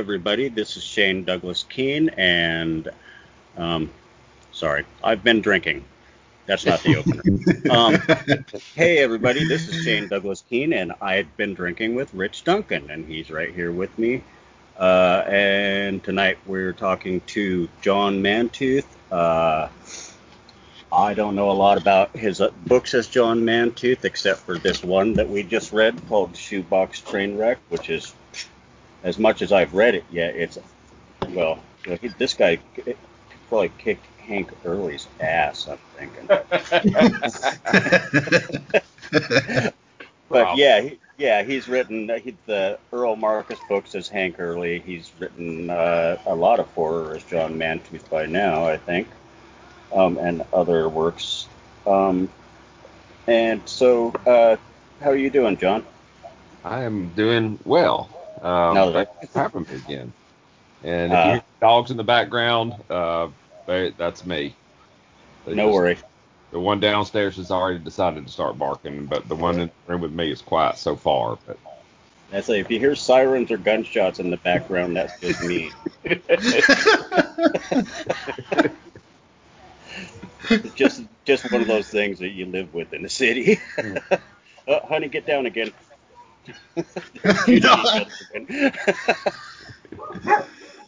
everybody. This is Shane Douglas Keene, and um, sorry, I've been drinking. That's not the opener. um, hey, everybody. This is Shane Douglas Keene, and I've been drinking with Rich Duncan, and he's right here with me. Uh, and tonight we're talking to John Mantooth. Uh, I don't know a lot about his uh, books as John Mantooth, except for this one that we just read called Shoebox Trainwreck, which is, as much as I've read it yet, it's, well, he, this guy probably kicked Hank Early's ass, I'm thinking. but wow. yeah, he, yeah, he's written he, the Earl Marcus books as Hank Early. He's written uh, a lot of horror as John Mantooth by now, I think um, and other works. Um, and so, uh, how are you doing, John? I am doing well. Um, no, that happened again. And if uh, you hear dogs in the background, uh, they, that's me. They no just, worry. The one downstairs has already decided to start barking, but the one in the room with me is quiet so far. But that's like if you hear sirens or gunshots in the background, that's just me. just just one of those things that you live with in the city. uh, honey, get down again.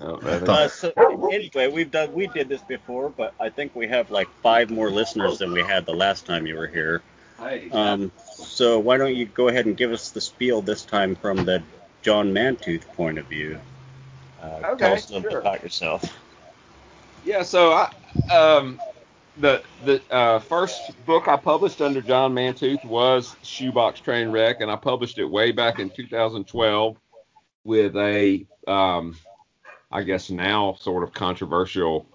Oh, uh, so anyway, we've done we did this before, but I think we have like five more listeners than we had the last time you were here. Um, so why don't you go ahead and give us the spiel this time from the John Mantooth point of view? Uh, okay, tell us a little sure. bit about yourself. Yeah, so I um, the the uh, first book I published under John Mantooth was Shoebox Train Wreck, and I published it way back in 2012 with a, um, I guess now sort of controversial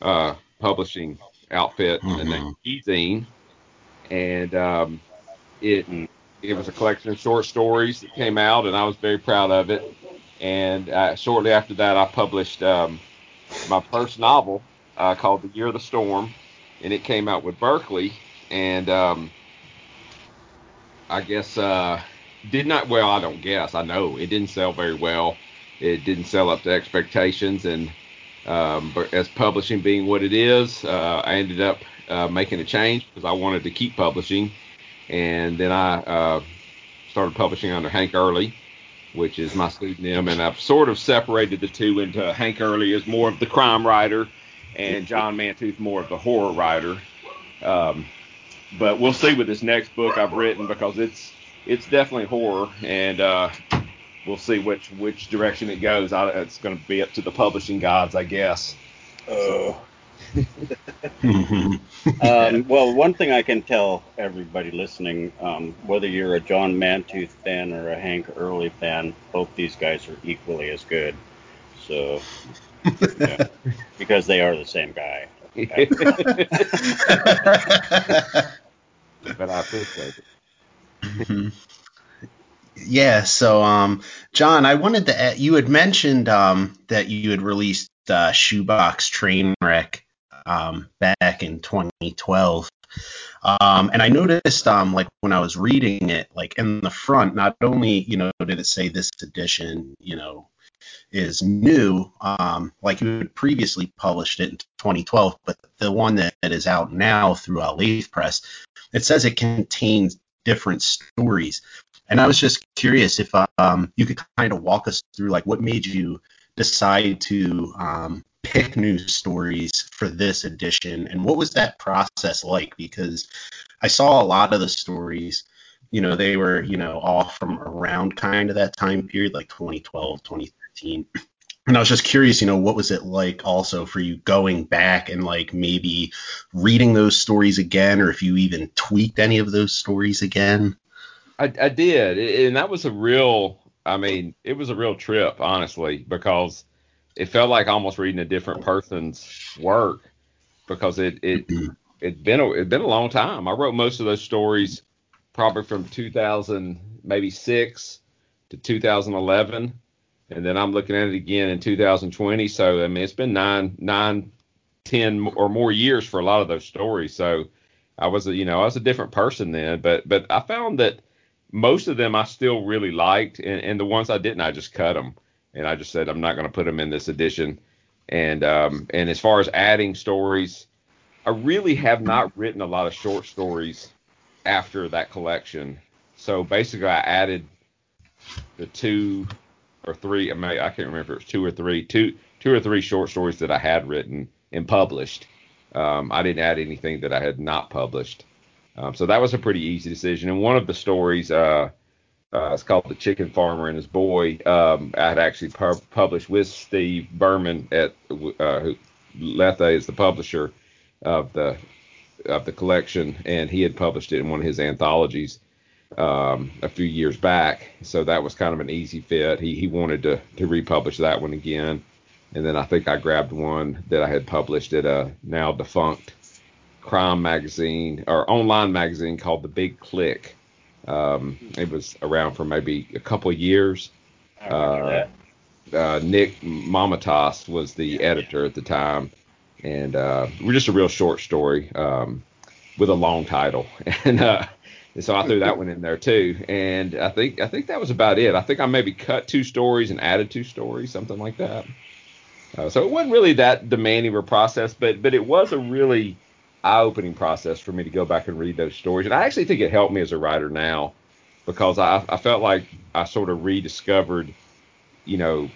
uh, publishing outfit mm-hmm. named ChiZine, and um, it it was a collection of short stories that came out, and I was very proud of it. And uh, shortly after that, I published um, my first novel uh, called The Year of the Storm and it came out with Berkley, and um, I guess uh, did not. Well, I don't guess. I know it didn't sell very well. It didn't sell up to expectations, and um, but as publishing being what it is, uh, I ended up uh, making a change because I wanted to keep publishing, and then I uh, started publishing under Hank Early, which is my pseudonym, and I've sort of separated the two into Hank Early is more of the crime writer and John Mantooth more of the horror writer. Um, but we'll see with this next book I've written because it's it's definitely horror, and uh, we'll see which which direction it goes. I, it's going to be up to the publishing gods, I guess. Uh. um, well, one thing I can tell everybody listening, um, whether you're a John Mantooth fan or a Hank Early fan, both these guys are equally as good. So yeah, because they are the same guy. but I appreciate it. Mm-hmm. Yeah, so um, John, I wanted to add, you had mentioned um, that you had released uh, Shoebox Trainwreck um, back in 2012. Um, and I noticed, um, like when I was reading it, like in the front, not only you know did it say this edition, you know, is new, um, like you had previously published it in 2012, but the one that, that is out now through uh, Lethe Press, it says it contains different stories. And I was just curious if um, you could kind of walk us through like what made you decide to um, pick new stories for this edition, and what was that process like? Because I saw a lot of the stories you know, they were, you know, all from around kind of that time period, like 2012, 2013. And I was just curious, you know, what was it like also for you going back and like maybe reading those stories again, or if you even tweaked any of those stories again? I, I did, and that was a real. I mean, it was a real trip, honestly, because it felt like almost reading a different person's work because it it mm-hmm. it'd been a, it'd been a long time. I wrote most of those stories probably from 2000 maybe six to 2011, and then I'm looking at it again in 2020. So I mean, it's been nine, nine, ten or more years for a lot of those stories. So I was, a, you know, I was a different person then. But but I found that most of them I still really liked, and, and the ones I didn't, I just cut them. and I just said I'm not going to put them in this edition. And um, and as far as adding stories, I really have not written a lot of short stories after that collection. So basically, I added the two or three. I, may, I can't remember if it was two or three, two two or three short stories that I had written and published. Um, I didn't add anything that I had not published. Um, so that was a pretty easy decision. And one of the stories, uh, uh, it's called The Chicken Farmer and His Boy. Um, I had actually pu- published with Steve Berman at uh, who, Lethe is the publisher of the of the collection, and he had published it in one of his anthologies um, a few years back. So that was kind of an easy fit. He he wanted to to republish that one again, and then I think I grabbed one that I had published at a now defunct crime magazine or online magazine called The Big Click um, it was around for maybe a couple of years. Uh, uh, Nick Mamatas was the editor at the time, and uh, we're just a real short story um, with a long title, and, uh, so I threw that one in there too. And I think I think that was about it. I think I maybe cut two stories and added two stories, something like that. Uh, so it wasn't really that demanding of a process, but but it was a really eye-opening process for me to go back and read those stories. And I actually think it helped me as a writer now because I, I felt like I sort of rediscovered, you know,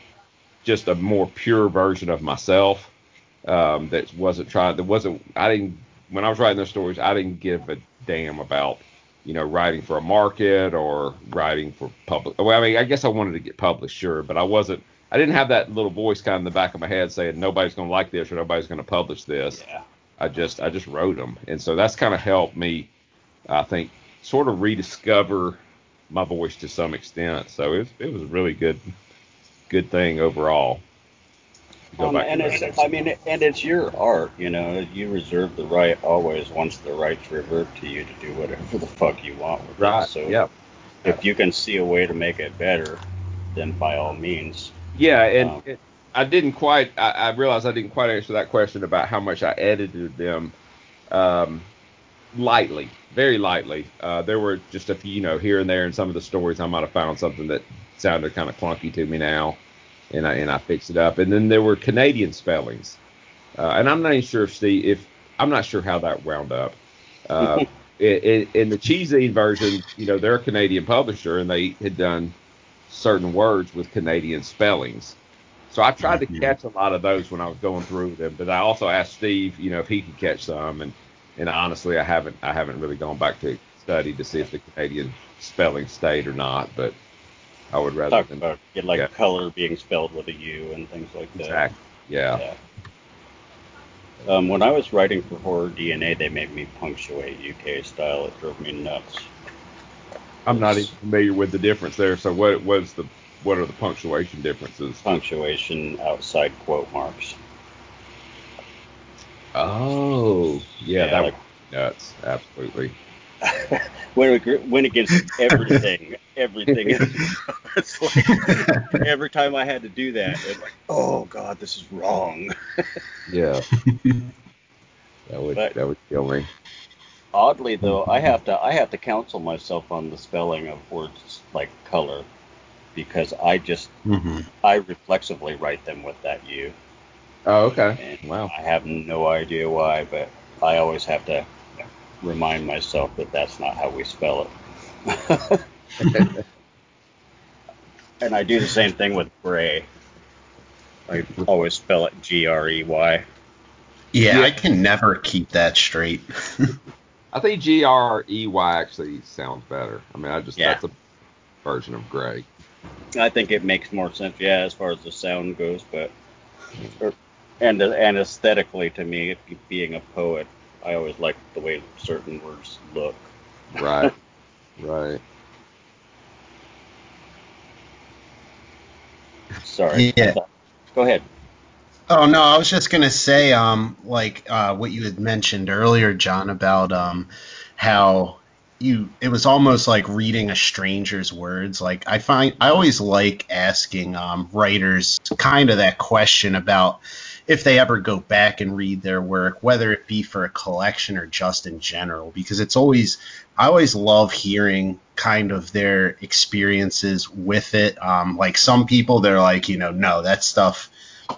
just a more pure version of myself um, that wasn't trying. That wasn't. I didn't. When I was writing those stories, I didn't give a damn about, you know, writing for a market or writing for public. Well, I mean, I guess I wanted to get published, sure, but I wasn't. I didn't have that little voice kind of in the back of my head saying nobody's going to like this or nobody's going to publish this. Yeah. I just I just wrote them, and so that's kind of helped me, I think, sort of rediscover my voice to some extent. So it was, it was a really good good thing overall. Um, and it's, I mean, and it's your art, you know. You reserve the right always once the rights revert to you to do whatever the fuck you want with right. it. So yeah. if you can see a way to make it better, then by all means. Yeah, and um, it, I didn't quite. I, I, realized I didn't quite answer that question about how much I edited them. Um, lightly, very lightly. Uh, there were just a few, you know, here and there in some of the stories, I might have found something that sounded kind of clunky to me now, and I and I fixed it up. And then there were Canadian spellings, uh, and I'm not even sure if Steve, if I'm not sure how that wound up. Uh, in, in, the ChiZine version, you know, they're a Canadian publisher, and they had done certain words with Canadian spellings. So I tried to catch a lot of those when I was going through them, but I also asked Steve, you know, if he could catch some, and and honestly, I haven't I haven't really gone back to study to see if the Canadian spelling stayed or not, but I would rather talk than, about get like yeah. color being spelled with a U and things like that. Exactly. Yeah. yeah. Um, when I was writing for Horror DNA, they made me punctuate UK style. It drove me nuts. I'm not even familiar with the difference there. So what was the what are the punctuation differences? Punctuation outside quote marks. Oh, yeah, yeah that like, nuts. Absolutely. went, went against everything. Everything. it's like every time I had to do that, it's like, oh god, this is wrong. yeah. That would but, that would kill me. Oddly though, I have to I have to counsel myself on the spelling of words like color because I just mm-hmm. I reflexively write them with that U. Oh, okay. And wow. I have no idea why, but I always have to remind myself that that's not how we spell it. and I do the same thing with gray. I always spell it G R E Y. Yeah, I can never keep that straight. I think G R E Y actually sounds better. I mean, I just yeah. that's a version of gray. I think it makes more sense, yeah, as far as the sound goes, but and and aesthetically to me, being a poet, I always like the way certain words look. Right. right. Sorry. Yeah. Go ahead. Oh no, I was just gonna say, um, like uh, what you had mentioned earlier, John, about um, how you it was almost like reading a stranger's words like i find i always like asking um, writers kind of that question about if they ever go back and read their work, whether it be for a collection or just in general, because it's always, I always love hearing kind of their experiences with it. Um, like some people, they're like, you know, no, that stuff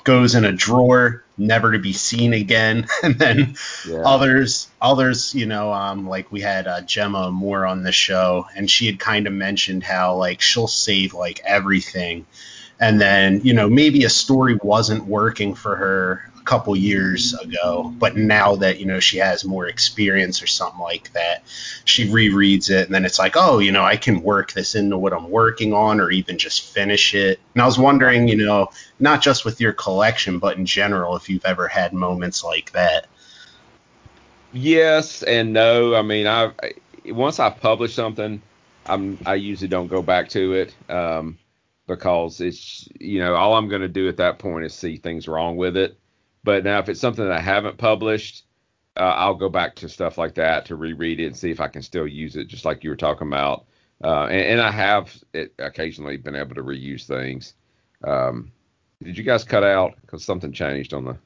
goes in a drawer, never to be seen again. and then yeah. others, others, you know, um, like we had uh, Gemma Amor on the show, and she had kind of mentioned how like she'll save like everything and then you know maybe a story wasn't working for her a couple years ago but now that you know she has more experience or something like that she rereads it. And then it's like oh you know i can work this into what i'm working on or even just finish it. And i was wondering you know not just with your collection but in general if you've ever had moments like that. Yes and no. I mean i once i publish something i'm i usually don't go back to it. Um because it's you know all I'm going to do at that point is see things wrong with it. But now if it's something that I haven't published, uh, I'll go back to stuff like that to reread it and see if I can still use it, just like you were talking about. Uh, and, and, I have occasionally been able to reuse things. Um, did you guys cut out because something changed on the?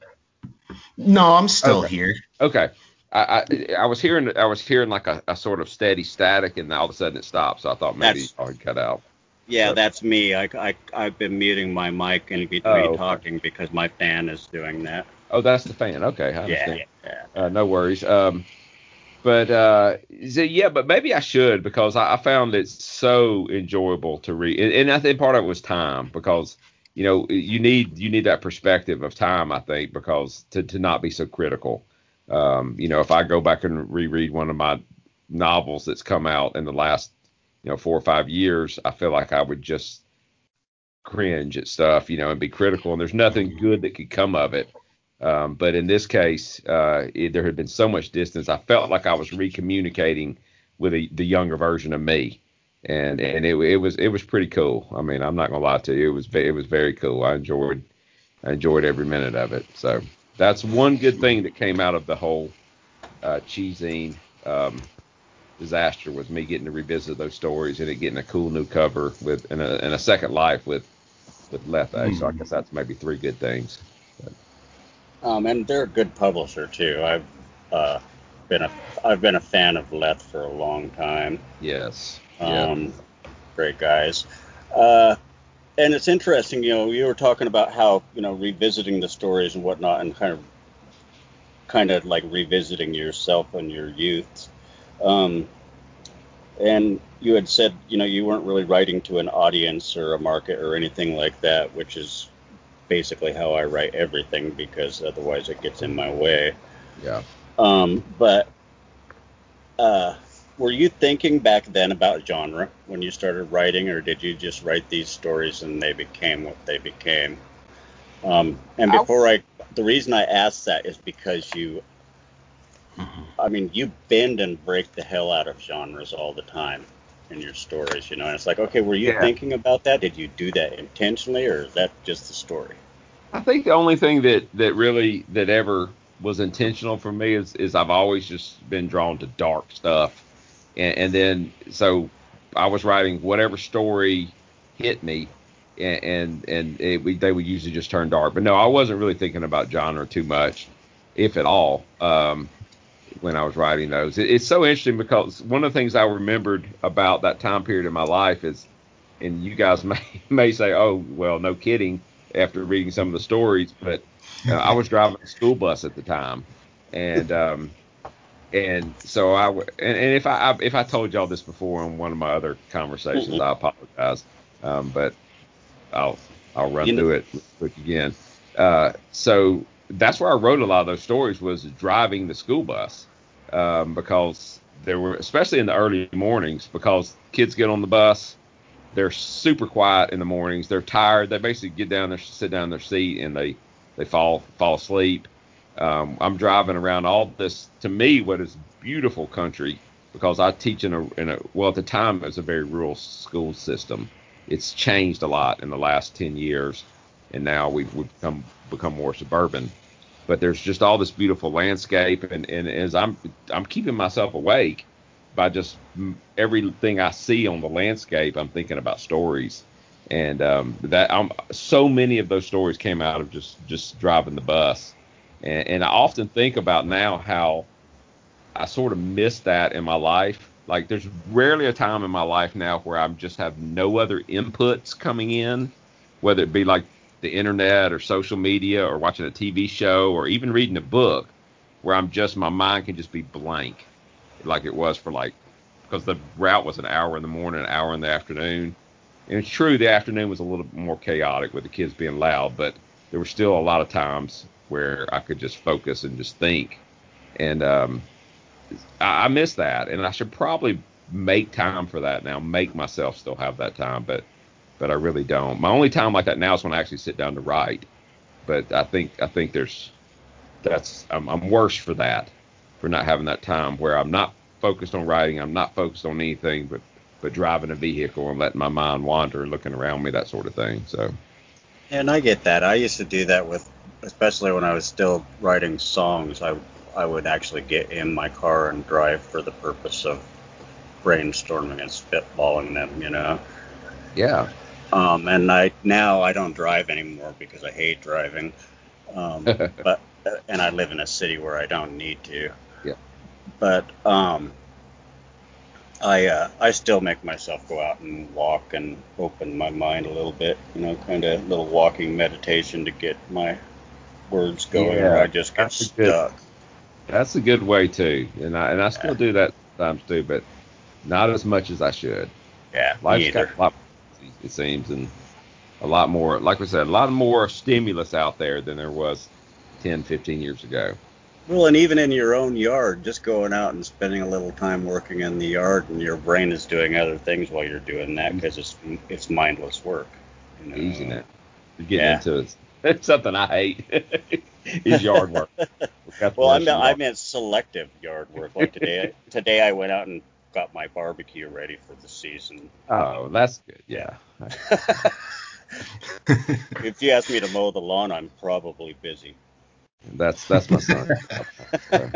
No, I'm still okay. here. Okay. I, I, I was hearing I was hearing like a, a, sort of steady static, and all of a sudden it stopped. So I thought maybe I would cut out. Yeah, that's me. I, I, I've been muting my mic in between oh, talking because my fan is doing that. Oh, that's the fan. Okay, I understand. Yeah, yeah. Uh, no worries. Um, but uh, yeah, but maybe I should because I, I found it so enjoyable to read, and, and I think part of it was time because you know you need you need that perspective of time. I think because to to not be so critical. Um, you know, if I go back and reread one of my novels that's come out in the last you know four or five years, I feel like I would just cringe at stuff, you know, and be critical. And there's nothing good that could come of it. Um, but in this case, uh, it, there had been so much distance. I felt like I was recommunicating with a, the younger version of me, and and it, it was it was pretty cool. I mean, I'm not gonna lie to you, it was it was very cool. I enjoyed I enjoyed every minute of it. So that's one good thing that came out of the whole uh, ChiZine um, disaster was me getting to revisit those stories and it getting a cool new cover with and a, and a second life with with Lethe. Mm. So I hmm. guess that's maybe three good things. But. Um, and they're a good publisher too. I've uh, been a I've been a fan of Lethe for a long time. Yes. Um, yeah. great guys. Uh, and it's interesting, you know, you were talking about how you know revisiting the stories and whatnot, and kind of kind of like revisiting yourself and your youth. Um, and you had said, you know, you weren't really writing to an audience or a market or anything like that, which is basically how I write everything because otherwise it gets in my way. Yeah. Um, but uh, were you thinking back then about genre when you started writing, or did you just write these stories and they became what they became? Um, and before I, the reason I asked that is because you. I mean, you bend and break the hell out of genres all the time in your stories, you know. And it's like, okay, were you yeah. thinking about that? Did you do that intentionally, or is that just the story? I think the only thing that that really that ever was intentional for me is is I've always just been drawn to dark stuff, and, and then so I was writing whatever story hit me, and and, and it, we, they would usually just turn dark. But no, I wasn't really thinking about genre too much, if at all. Um, when I was writing those. It, it's so interesting because one of the things I remembered about that time period in my life is, and you guys may may say, "Oh, well, no kidding," after reading some of the stories, but uh, I was driving a school bus at the time, and um, and so I and, and if I, I, if I told y'all this before in one of my other conversations, mm-hmm. I apologize, um, but I'll I'll run you through know. it quick again. Uh, so that's where I wrote a lot of those stories was driving the school bus um, because there were especially in the early mornings because kids get on the bus they're super quiet in the mornings they're tired they basically get down there sit down in their seat and they they fall fall asleep. Um, I'm driving around all this to me what is beautiful country because I teach in a, in a well at the time it was a very rural school system. It's changed a lot in the last 10 years and now we've, we've become become more suburban. But there's just all this beautiful landscape, and, and as I'm I'm keeping myself awake by just everything I see on the landscape, I'm thinking about stories. and um, that um, so many of those stories came out of just just driving the bus, and, and I often think about now how I sort of miss that in my life. Like there's rarely a time in my life now where I just have no other inputs coming in, whether it be like the internet or social media or watching a TV show or even reading a book, where I'm just my mind can just be blank, like it was for like because the route was an hour in the morning, an hour in the afternoon and it's true the afternoon was a little more chaotic with the kids being loud, but there were still a lot of times where I could just focus and just think. And um, I, I miss that, and I should probably make time for that now. Make myself still have that time, but but I really don't. My only time like that now is when I actually sit down to write. But I think I think there's that's I'm, I'm worse for that for not having that time where I'm not focused on writing. I'm not focused on anything but but driving a vehicle and letting my mind wander, looking around me, that sort of thing. So. And I get that. I used to do that with, especially when I was still writing songs. I I would actually get in my car and drive for the purpose of brainstorming and spitballing them. You know. Yeah. Um, and I now I don't drive anymore because I hate driving. Um, but and I live in a city where I don't need to. Yeah. But um, I uh, I still make myself go out and walk and open my mind a little bit, you know, kind of little walking meditation to get my words going, yeah, or I just get stuck. Good, that's a good way too, and I and I still do that sometimes too, but not as much as I should. Yeah, life's got a lot, it seems, and a lot more, like we said, a lot more stimulus out there than there was 10, 15 years ago. Well, and even in your own yard, just going out and spending a little time working in the yard, and your brain is doing other things while you're doing that because it's it's mindless work. You know? Using it, you're getting yeah. into it. It's something I hate. is yard work. well, I meant I meant selective yard work. Like today, today I went out and got my barbecue ready for the season. Oh, that's good. Yeah. if you ask me to mow the lawn, I'm probably busy. That's that's my son.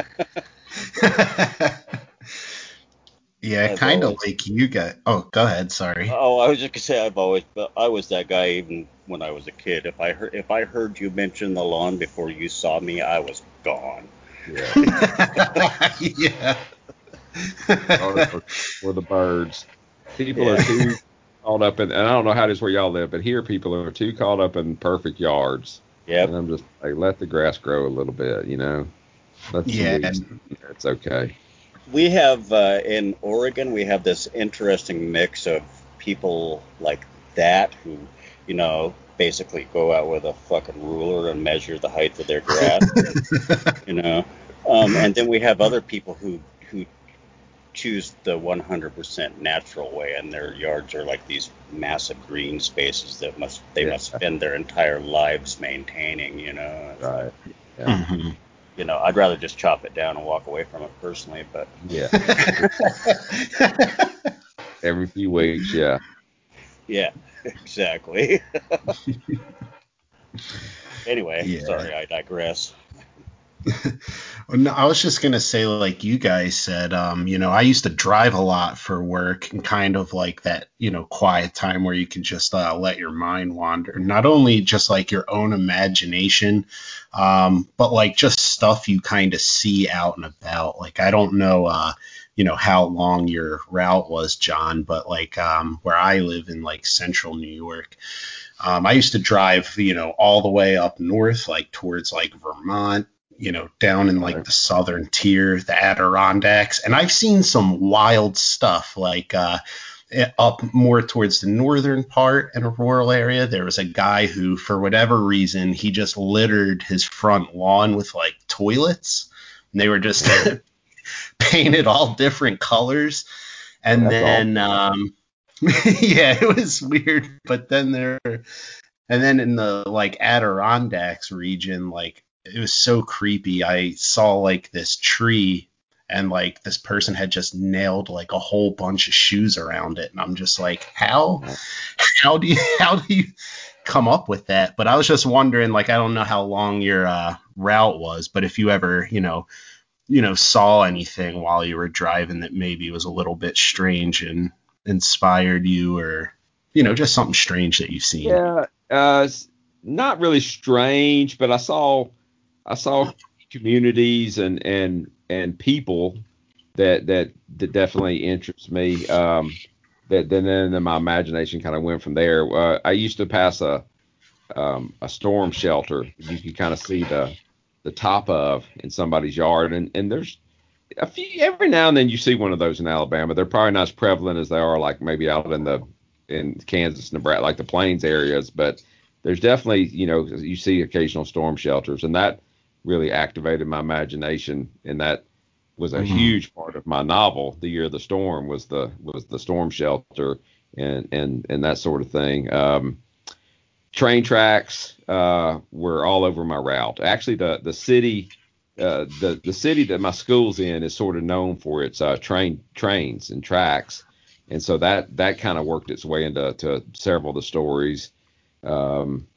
yeah, kind of like you got. Oh, go ahead. Sorry. Oh, I was just gonna say I've always but I was that guy even when I was a kid. If I heard if I heard you mention the lawn before you saw me, I was gone. Yeah. yeah. For, the birds. People yeah. are too caught up in, and I don't know how it is where y'all live, but here people are too caught up in perfect yards yeah. And I'm just like, let the grass grow a little bit, you know. Let yeah. It's okay. We have uh, in Oregon, we have this interesting mix of people like that who, you know, basically go out with a fucking ruler and measure the height of their grass, you know. Um, and then we have other people who who choose the 100% natural way, and their yards are like these massive green spaces that must they yeah. must spend their entire lives maintaining. You know. Right. Yeah. Mm-hmm. You know, I'd rather just chop it down and walk away from it personally, but yeah. Every few weeks, yeah. Yeah, exactly. anyway, yeah. sorry, I digress. No, I was just gonna say, like you guys said, um, you know, I used to drive a lot for work and kind of like that, you know, quiet time where you can just uh, let your mind wander. Not only just like your own imagination, um, but like just stuff you kind of see out and about. Like I don't know, uh, you know, how long your route was, John, but like um, where I live in like central New York. Um, I used to drive, you know, all the way up north, like towards like Vermont, you know, down in like the southern tier, the Adirondacks, and I've seen some wild stuff like uh, eh, up more towards the northern part in a rural area. There was a guy who, for whatever reason, he just littered his front lawn with like toilets. And they were just painted all different colors, and That's then. Um, yeah, it was weird. But then there, and then in the like Adirondacks region, like it was so creepy. I saw like this tree and like this person had just nailed like a whole bunch of shoes around it and I'm just like how how do you how do you come up with that? But I was just wondering like I don't know how long your uh, route was, but if you ever, you know, you know, saw anything while you were driving that maybe was a little bit strange and inspired you or you know, just something strange that you've seen. Yeah, uh, not really strange, but I saw I saw communities and and and people that that that definitely interests me. Um, that then then my imagination kind of went from there. Uh, I used to pass a um, a storm shelter. You could kind of see the the top of in somebody's yard, and and there's a few every now and then you see one of those in Alabama. They're probably not as prevalent as they are like maybe out in the in Kansas, Nebraska, like the plains areas, but there's definitely you know you see occasional storm shelters, and that really activated my imagination, and that was a mm-hmm. huge part of my novel. The Year of the Storm was the was the storm shelter and and and that sort of thing. Um, train tracks uh, were all over my route. Actually, the the city. Uh, the the city that my school's in is sort of known for its uh, train trains and tracks, and so that that kind of worked its way into to several of the stories. Um,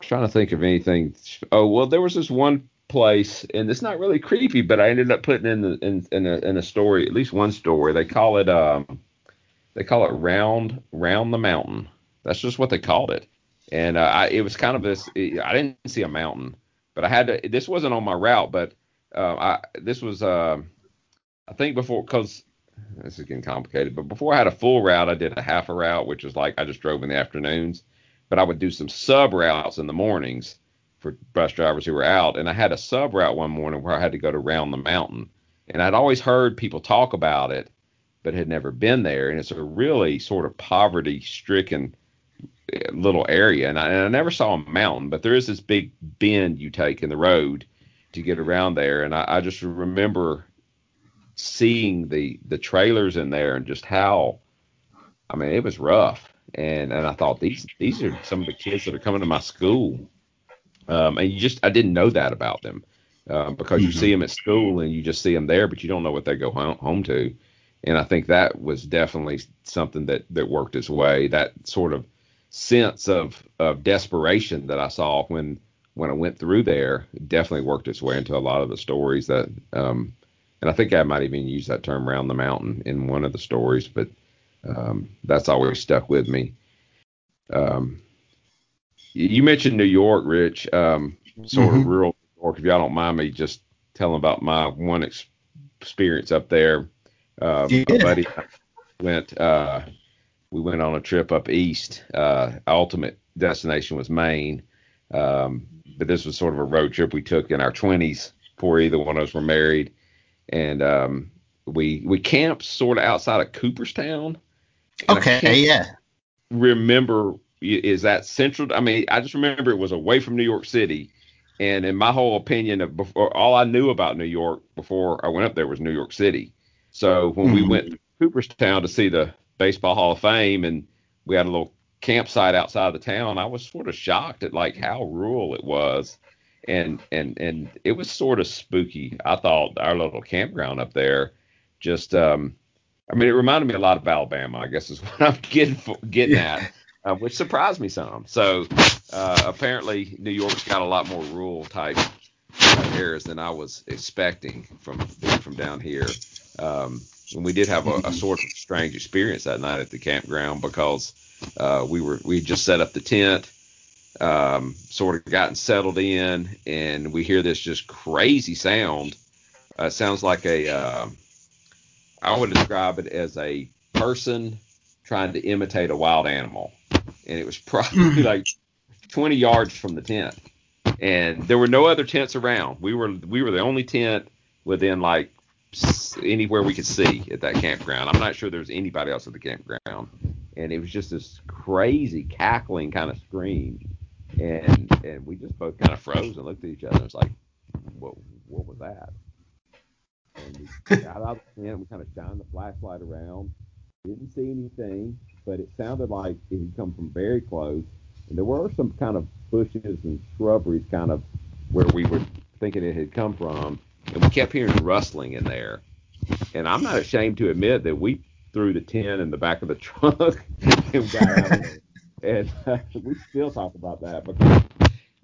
trying to think of anything. Oh well, there was this one place, and it's not really creepy, but I ended up putting in the in, in a in a story, at least one story. They call it um they call it round round the mountain. That's just what they called it, and uh, I, it was kind of this. It, I didn't see a mountain, but I had to. This wasn't on my route, but uh, I this was uh, I think before because this is getting complicated, but before I had a full route, I did a half a route, which was like I just drove in the afternoons but I would do some sub routes in the mornings for bus drivers who were out. And I had a sub route one morning where I had to go to Round the Mountain. And I'd always heard people talk about it, but had never been there. And it's a really sort of poverty stricken eh, little area. And I, and I never saw a mountain, but there is this big bend you take in the road to get around there. And I, I just remember seeing the the trailers in there and just how I mean it was rough and and I thought these these are some of the kids that are coming to my school, um, and you just I didn't know that about them uh, because mm-hmm. you see them at school and you just see them there, but you don't know what they go home, home to, and I think that was definitely something that that worked its way. That sort of sense of of desperation that I saw when when I went through there definitely worked its way into a lot of the stories that um, and I think I might even use that term around the mountain in one of the stories, but um, that's always stuck with me. Um, you mentioned New York, Rich, um, sort mm-hmm. of rural New York. If y'all don't mind me just telling about my one ex- experience up there. Uh, yeah. My buddy went. Uh, we went on a trip up east. Uh, ultimate destination was Maine, um, but this was sort of a road trip we took in our 20s before either one of us were married, and um, we we camped sort of outside of Cooperstown. Okay, yeah. Remember, is that central? I mean, I just remember it was away from New York City, and in my whole opinion of before, all I knew about New York before I went up there was New York City. So when mm-hmm. we went to Cooperstown to see the Baseball Hall of Fame, and we had a little campsite outside of the town, I was sort of shocked at like how rural it was, and and and it was sort of spooky. I thought our little campground up there just um I mean, it reminded me a lot of Alabama. I guess is what I'm getting for, getting yeah. at, uh, which surprised me some. So uh, apparently, New York's got a lot more rural type uh, areas than I was expecting from from down here. Um, and we did have a, a, sort of strange experience that night at the campground because uh, we were we just set up the tent, um, sort of gotten settled in, and we hear this just crazy sound. Uh, sounds like a uh, I would describe it as a person trying to imitate a wild animal, and it was probably mm-hmm. like 20 yards from the tent, and there were no other tents around. We were we were the only tent within like anywhere we could see at that campground. I'm not sure there was anybody else at the campground, and it was just this crazy cackling kind of scream, and and we just both kind of froze and looked at each other. and was like, what what was that? And we got out the tent. We kind of shined the flashlight around. Didn't see anything, but it sounded like it had come from very close. And there were some kind of bushes and shrubberies kind of where we were thinking it had come from. And we kept hearing rustling in there. And I'm not ashamed to admit that we threw the tent in the back of the truck and got out. And uh, we still talk about that because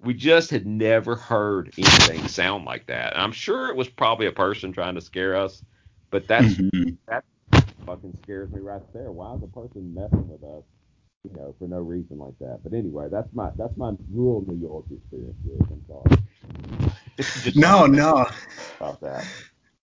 we just had never heard anything sound like that. I'm sure it was probably a person trying to scare us, but that's mm-hmm. that fucking scares me right there. Why is a person messing with us you know, for no reason like that. But anyway, that's my that's my rural New York experience. With. I'm sorry. no, no. About that.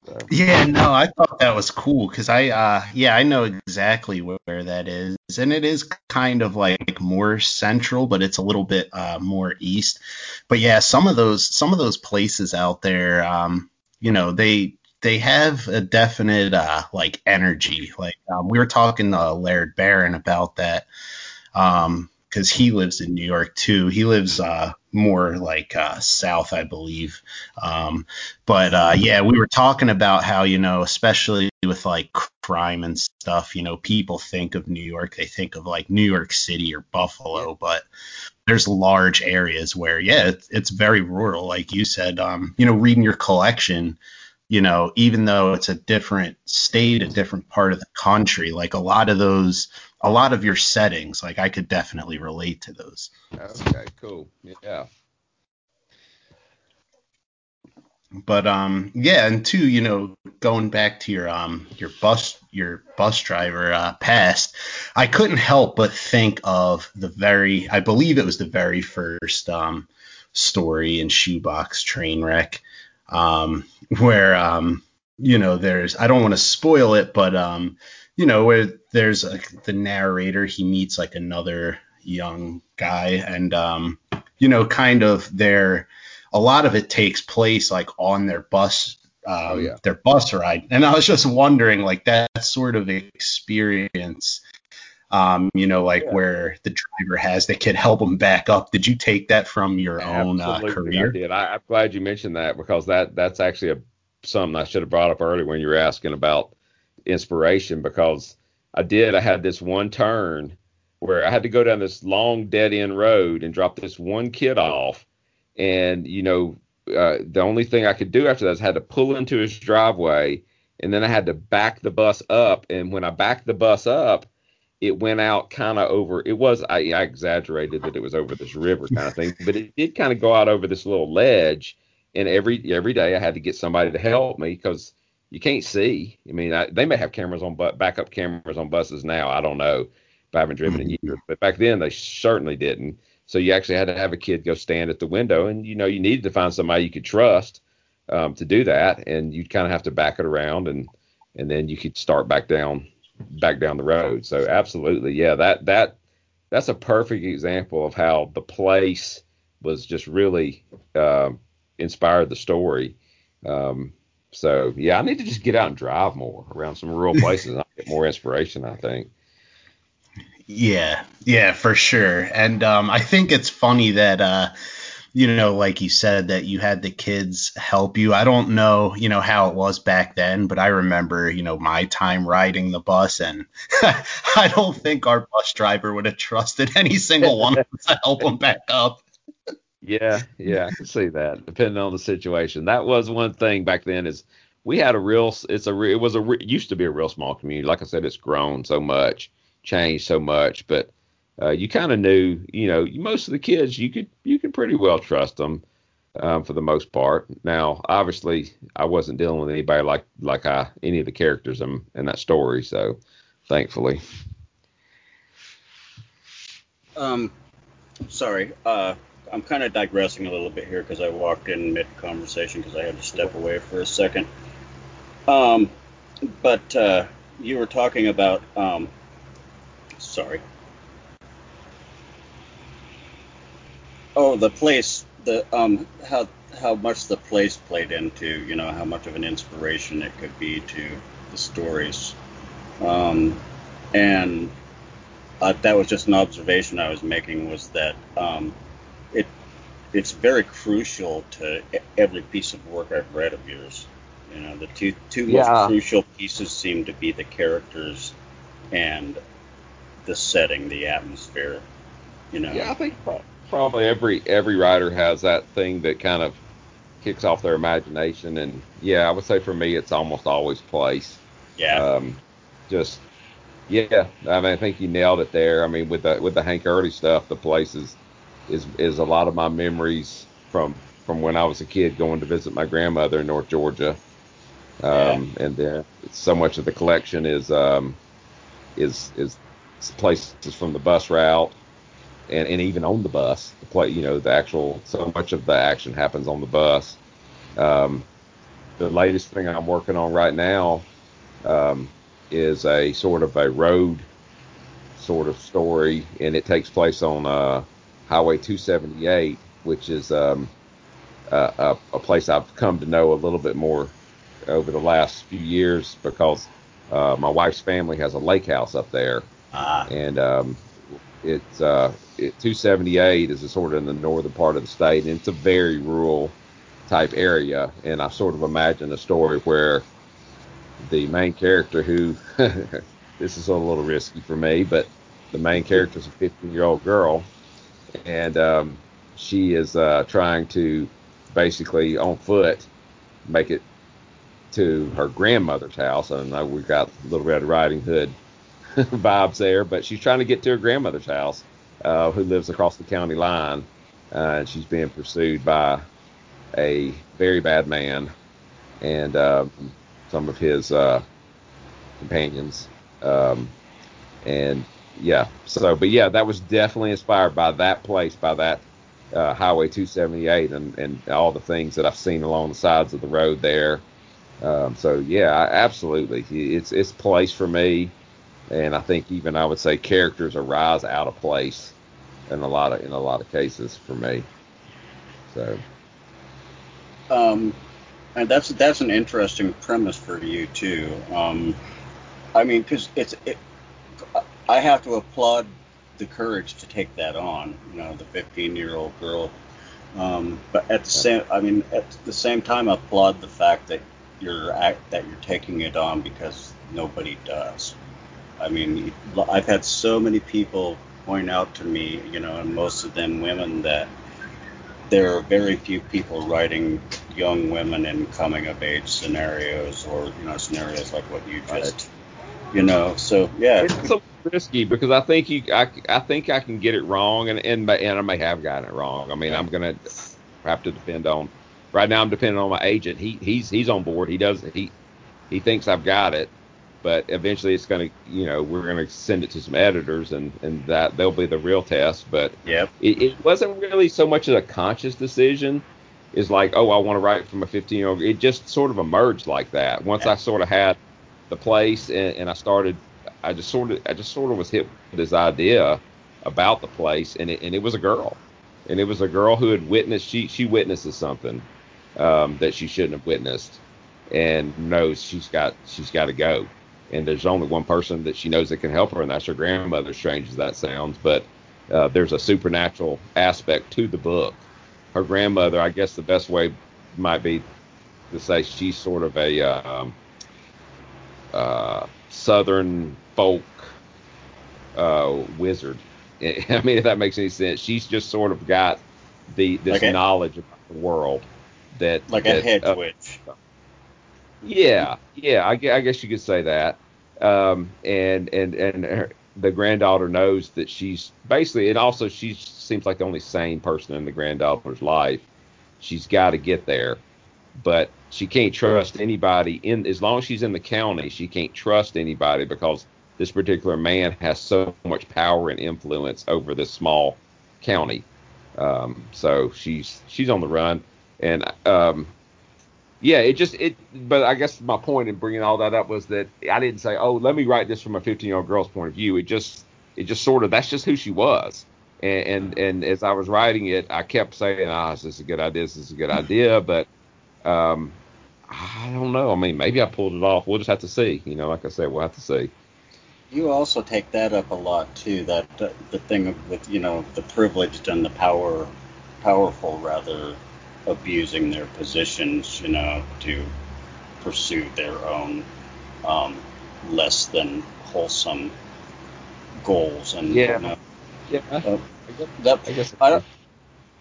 So. Yeah, no, I thought that was cool because I, uh, yeah, I know exactly where, that is, and it is kind of like more central, but it's a little bit uh, more east. But yeah, some of those, some of those places out there, um, you know, they they have a definite uh, like energy. Like um, we were talking to Laird Barron about that because he lives in New York too. He lives uh, more like uh, south, I believe. Um, but uh, yeah, we were talking about how you know, especially with like crime and stuff, you know, people think of New York, they think of like New York City or Buffalo, but there's large areas where yeah, it's, it's very rural, like you said. Um, you know, reading your collection. You know, even though it's a different state, a different part of the country, like a lot of those a lot of your settings. Like I could definitely relate to those. Okay, cool. Yeah. But um yeah, and two, you know, going back to your um your bus your bus driver uh, past, I couldn't help but think of the very I believe it was the very first um story in Shoebox Trainwreck um where um you know there's I don't want to spoil it, but um you know, where there's like the narrator, he meets like another young guy, and um, you know, kind of their a lot of it takes place like on their bus um, oh, yeah. their bus ride. And I was just wondering, like that sort of experience, um, you know, like yeah. where the driver has the kid help him back up. Did you take that from your Absolutely, own uh, career? I did. I, am glad you mentioned that because that that's actually a something I should have brought up earlier when you were asking about inspiration because I did. I had this one turn where I had to go down this long dead end road and drop this one kid off. And, you know, uh, the only thing I could do after that is I had to pull into his driveway and then I had to back the bus up. And when I backed the bus up, it went out kind of over. It was I, I, exaggerated that it was over this river kind of thing, but it did kind of go out over this little ledge. And every every day I had to get somebody to help me because you can't see. I mean, I, they may have cameras on, but backup cameras on buses now. I don't know. If I haven't driven in mm-hmm. years, but back then they certainly didn't. So you actually had to have a kid go stand at the window, and you know you needed to find somebody you could trust um, to do that, and you'd kind of have to back it around, and and then you could start back down back down the road. So absolutely, yeah, that that that's a perfect example of how the place was just really uh, inspired the story. Um, so yeah, I need to just get out and drive more around some rural places and I'll get more inspiration. I think. Yeah, yeah, for sure. And um, I think it's funny that uh, you know, like you said, that you had the kids help you. I don't know, you know, how it was back then, but I remember, you know, my time riding the bus, and I don't think our bus driver would have trusted any single one of us to help him back up. Yeah, yeah, I can see that. Depending on the situation, that was one thing back then. Is we had a real, it's a, it was a, it used to be a real small community. Like I said, it's grown so much, changed so much, but uh, you kind of knew, you know, most of the kids you could, you could pretty well trust them um, for the most part. Now, obviously, I wasn't dealing with anybody like, like I, any of the characters in, in that story, so thankfully. Um, sorry. Uh I'm kind of digressing a little bit here because I walked in mid conversation because I had to step away for a second. Um, but uh, you were talking about. Um, sorry. Oh, the place. The um, how how much the place played into you know how much of an inspiration it could be to the stories. Um, and uh, that was just an observation I was making was that um, it's very crucial to every piece of work I've read of yours. You know, the two two yeah. most crucial pieces seem to be the characters and the setting, the atmosphere. You know. Yeah, I think probably every every writer has that thing that kind of kicks off their imagination, and yeah, I would say for me, it's almost always place. Yeah. Um, just yeah, I mean, I think you nailed it there. I mean, with the with the Hank Early stuff, the places is is a lot of my memories from from when I was a kid going to visit my grandmother in North Georgia. Um, yeah. And then so much of the collection is um, is is places from the bus route, and, and even on the bus. The play, you know, the actual so much of the action happens on the bus. Um, the latest thing I'm working on right now um, is a sort of a road sort of story, and it takes place on uh, Highway 278, which is um, a, a, place I've come to know a little bit more over the last few years because uh, my wife's family has a lake house up there, ah. and um, it's uh, it, 278 is a sort of in the northern part of the state, and it's a very rural type area. And I sort of imagine a story where the main character, who this is a little risky for me, but the main character is a 15 year old girl, and um, she is uh, trying to basically on foot make it to her grandmother's house. And we've got Little Red Riding Hood vibes there, but she's trying to get to her grandmother's house, uh, who lives across the county line, uh, and she's being pursued by a very bad man and um, some of his uh, companions. Um, and yeah, so but yeah, that was definitely inspired by that place, by that uh, Highway 278, and and all the things that I've seen along the sides of the road there. Um, so yeah, absolutely, it's it's place for me, and I think even I would say characters arise out of place in a lot of in a lot of cases for me. So. Um, and that's that's an interesting premise for you too. Um, I mean, because it's it, I have to applaud the courage to take that on. You know, the 15 year old girl. Um, but at the same, I mean, at the same time, I applaud the fact that you're act, that you're taking it on because nobody does. I mean, I've had so many people point out to me, you know, and most of them women that there are very few people writing young women in coming of age scenarios or you know scenarios like what you just you know. So yeah, it's a risky because I think you, I, I think I can get it wrong, and and and I may have gotten it wrong. I mean, I'm gonna have to depend on. Right now, I'm depending on my agent. He he's he's on board. He does he he thinks I've got it, but eventually it's gonna you know we're gonna send it to some editors and and that they'll be the real test. But yep. it, it wasn't really so much of a conscious decision. Is like, oh, I want to write from a 15 year old. It just sort of emerged like that. Once yeah. I sort of had the place and, and I started I just sort of I just sort of was hit with this idea about the place and it, and it was a girl. And it was a girl who had witnessed she she witnesses something um, that she shouldn't have witnessed. And knows she's got she's got to go. And there's only one person that she knows that can help her and that's her grandmother strange as that sounds. But uh, there's a supernatural aspect to the book. Her grandmother I guess the best way might be to say she's sort of a um, uh, southern folk uh, wizard. I mean, if that makes any sense, she's just sort of got the this like a, knowledge about the world that like that, a hedge uh, witch. Yeah, yeah, I, I, guess you could say that. Um, and and and her, the granddaughter knows that she's basically, and also she seems like the only sane person in the granddaughter's life. She's got to get there, but she can't trust anybody in as long as she's in the county she can't trust anybody because this particular man has so much power and influence over this small county um, so she's she's on the run and um, yeah it just it but i guess my point in bringing all that up was that i didn't say oh let me write this from a 15 year old girl's point of view it just it just sort of that's just who she was and, and and as i was writing it i kept saying ah this is a good idea this is a good idea but um, I don't know. I mean, maybe I pulled it off. We'll just have to see. You know, like I said, we'll have to see. You also take that up a lot too. That uh, the thing with you know the privileged and the power, powerful rather, abusing their positions. You know to pursue their own um, less than wholesome goals and yeah. You know, yeah. Uh, I guess, that, I guess I don't,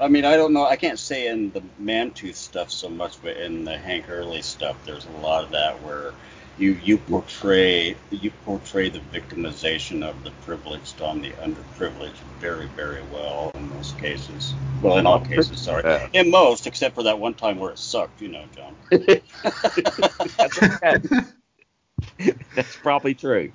I mean, I don't know. I can't say in the Mantooth stuff so much, but in the Hank Early stuff, there's a lot of that where you you portray you portray the victimization of the privileged on the underprivileged very very well in most cases. Well, in all cases, sorry. Yeah. In most, except for that one time where it sucked, you know, John. that's probably true.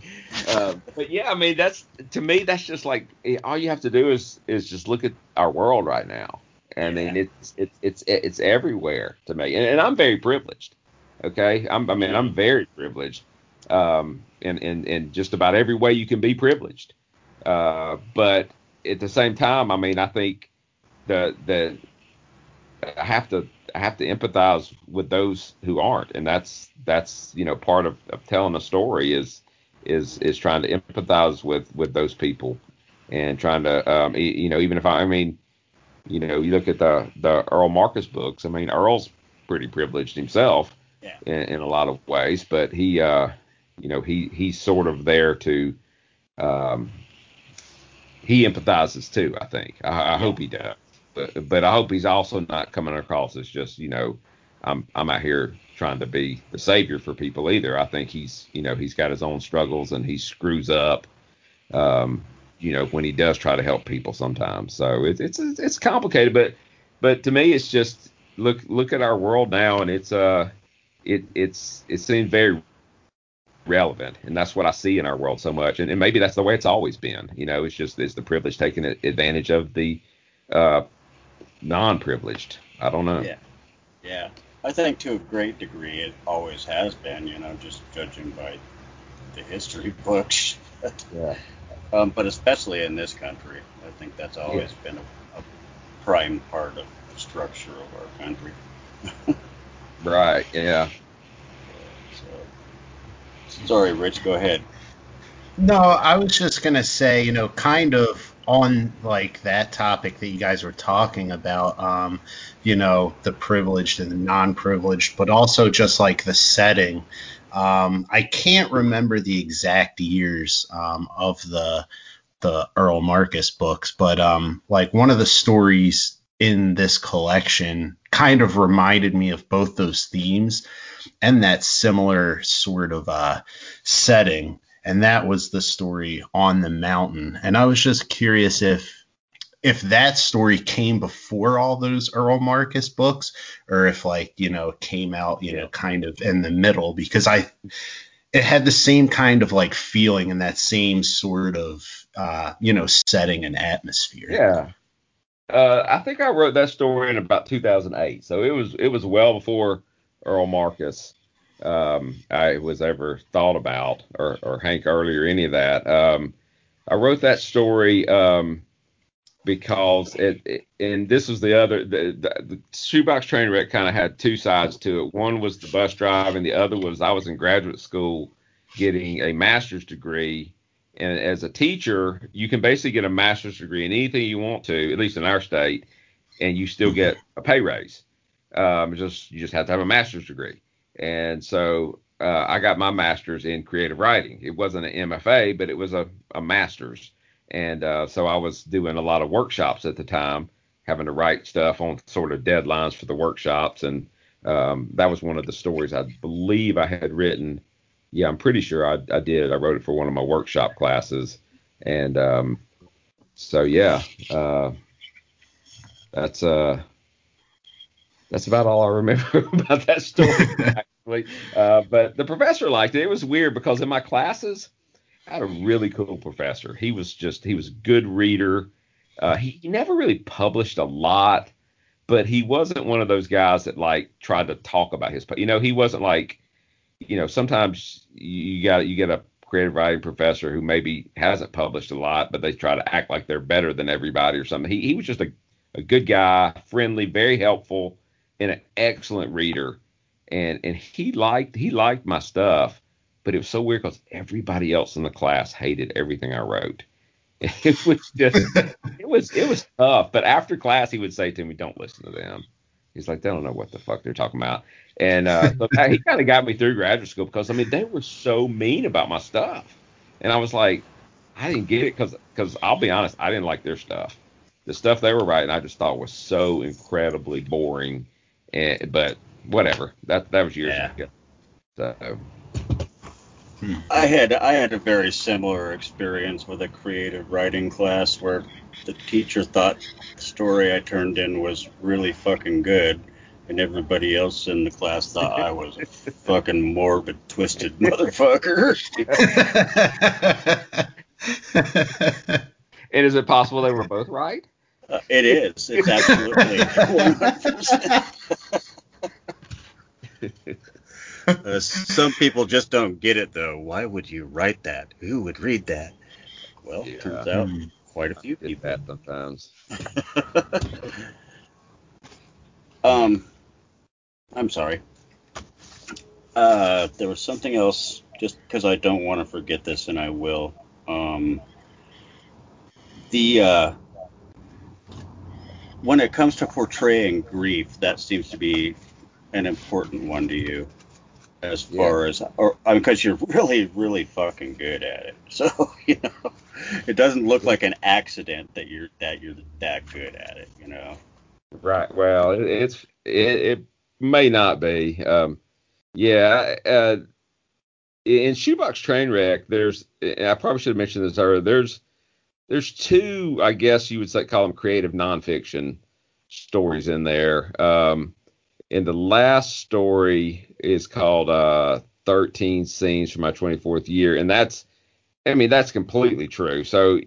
Uh, but yeah, I mean, that's to me, that's just like all you have to do is is just look at our world right now. I mean, Yeah. it's it's it's it's everywhere to me, and, and I'm very privileged. Okay, I'm, I mean, I'm very privileged, um, in, in in just about every way you can be privileged. Uh, but at the same time, I mean, I think the the I have to I have to empathize with those who aren't, and that's that's you know part of, of telling a story is is is trying to empathize with with those people and trying to um, e- you know even if I, I mean you know you look at the the Earl Marcus books, I mean Earl's pretty privileged himself Yeah. in, in a lot of ways, but he uh you know he he's sort of there to um he empathizes too. I think I, I hope he does but but I hope he's also not coming across as just you know I'm I'm out here trying to be the savior for people either. I think he's you know he's got his own struggles and he screws up, um, you know when he does try to help people sometimes. So it's it's it's complicated, but but to me it's just look look at our world now and it's uh it it's it seems very relevant and that's what I see in our world so much and, and maybe that's the way it's always been you know it's just it's the privilege taking advantage of the uh non-privileged. I don't know. Yeah. Yeah. I think to a great degree it always has been, you know, just judging by the history books. Yeah. um, but especially in this country, I think that's always been a, a prime part of the structure of our country. Right. Yeah. So, sorry, Rich, go ahead. No, I was just gonna say, you know, kind of on like that topic that you guys were talking about, um, you know, the privileged and the non-privileged, but also just like the setting. Um, I can't remember the exact years um, of the the Earl Marcus books, but um, like one of the stories in this collection kind of reminded me of both those themes and that similar sort of uh, setting and that was the story on the mountain. And I was just curious if if that story came before all those Earl Marcus books, or if like you know it came out you know kind of in the middle because I it had the same kind of like feeling and that same sort of uh, you know setting and atmosphere. Yeah. Uh, I think I wrote that story in about 2008, so it was it was well before Earl Marcus um, I was ever thought about, or, or Hank Early or any of that. Um, I wrote that story um, because it, it, and this was the other, the, the, the shoebox train wreck kind of had two sides to it. One was the bus drive, and the other was I was in graduate school getting a master's degree. And as a teacher, you can basically get a master's degree in anything you want to, at least in our state, and you still get a pay raise. Um, just you just have to have a master's degree. And so uh, I got my master's in creative writing. It wasn't an MFA, but it was a, a master's. And uh, so I was doing a lot of workshops at the time, having to write stuff on sort of deadlines for the workshops. And um, that was one of the stories I believe I had written. Yeah, I'm pretty sure I, I did. I wrote it for one of my workshop classes. And um, so, yeah, uh, that's uh, that's about all I remember about that story, actually. Uh, but the professor liked it. It was weird because in my classes, I had a really cool professor. He was just, he was a good reader. Uh, he, he never really published a lot, but he wasn't one of those guys that like tried to talk about his, you know, he wasn't like, you know, sometimes you got, you get a creative writing professor who maybe hasn't published a lot, but they try to act like they're better than everybody or something. He, he was just a, a good guy, friendly, very helpful and an excellent reader. And and he liked he liked my stuff, but it was so weird because everybody else in the class hated everything I wrote. It was just it was it was tough. But after class, he would say to me, "Don't listen to them." He's like, "They don't know what the fuck they're talking about." And uh, so he kind of got me through graduate school because I mean they were so mean about my stuff, and I was like, I didn't get it because because I'll be honest, I didn't like their stuff. The stuff they were writing, I just thought was so incredibly boring and, but whatever. That that was years Yeah. ago. So I had I had a very similar experience with a creative writing class where the teacher thought the story I turned in was really fucking good, and everybody else in the class thought I was a fucking morbid, twisted motherfucker. and is it possible they were both right? Uh, it is. It's absolutely 100%. Uh, some people just don't get it though. Why would you write that? Who would read that? Well, yeah. turns out hmm. quite a few people. that sometimes. um, I'm sorry. Uh, there was something else, just because I don't want to forget this, and I will. Um, the uh, when it comes to portraying grief, that seems to be an important one to you, as far yeah. as, or because I mean, you're really, really fucking good at it. So you know, it doesn't look like an accident that you're that you're that good at it. You know. Right. Well, it, it's it, it may not be. Um, yeah. Uh, in Shoebox Trainwreck, there's I probably should have mentioned this earlier. There's there's two, I guess you would say, call them creative nonfiction stories in there. Um, and the last story is called uh, 13 Scenes from My 24th Year, and that's, I mean, that's completely true. So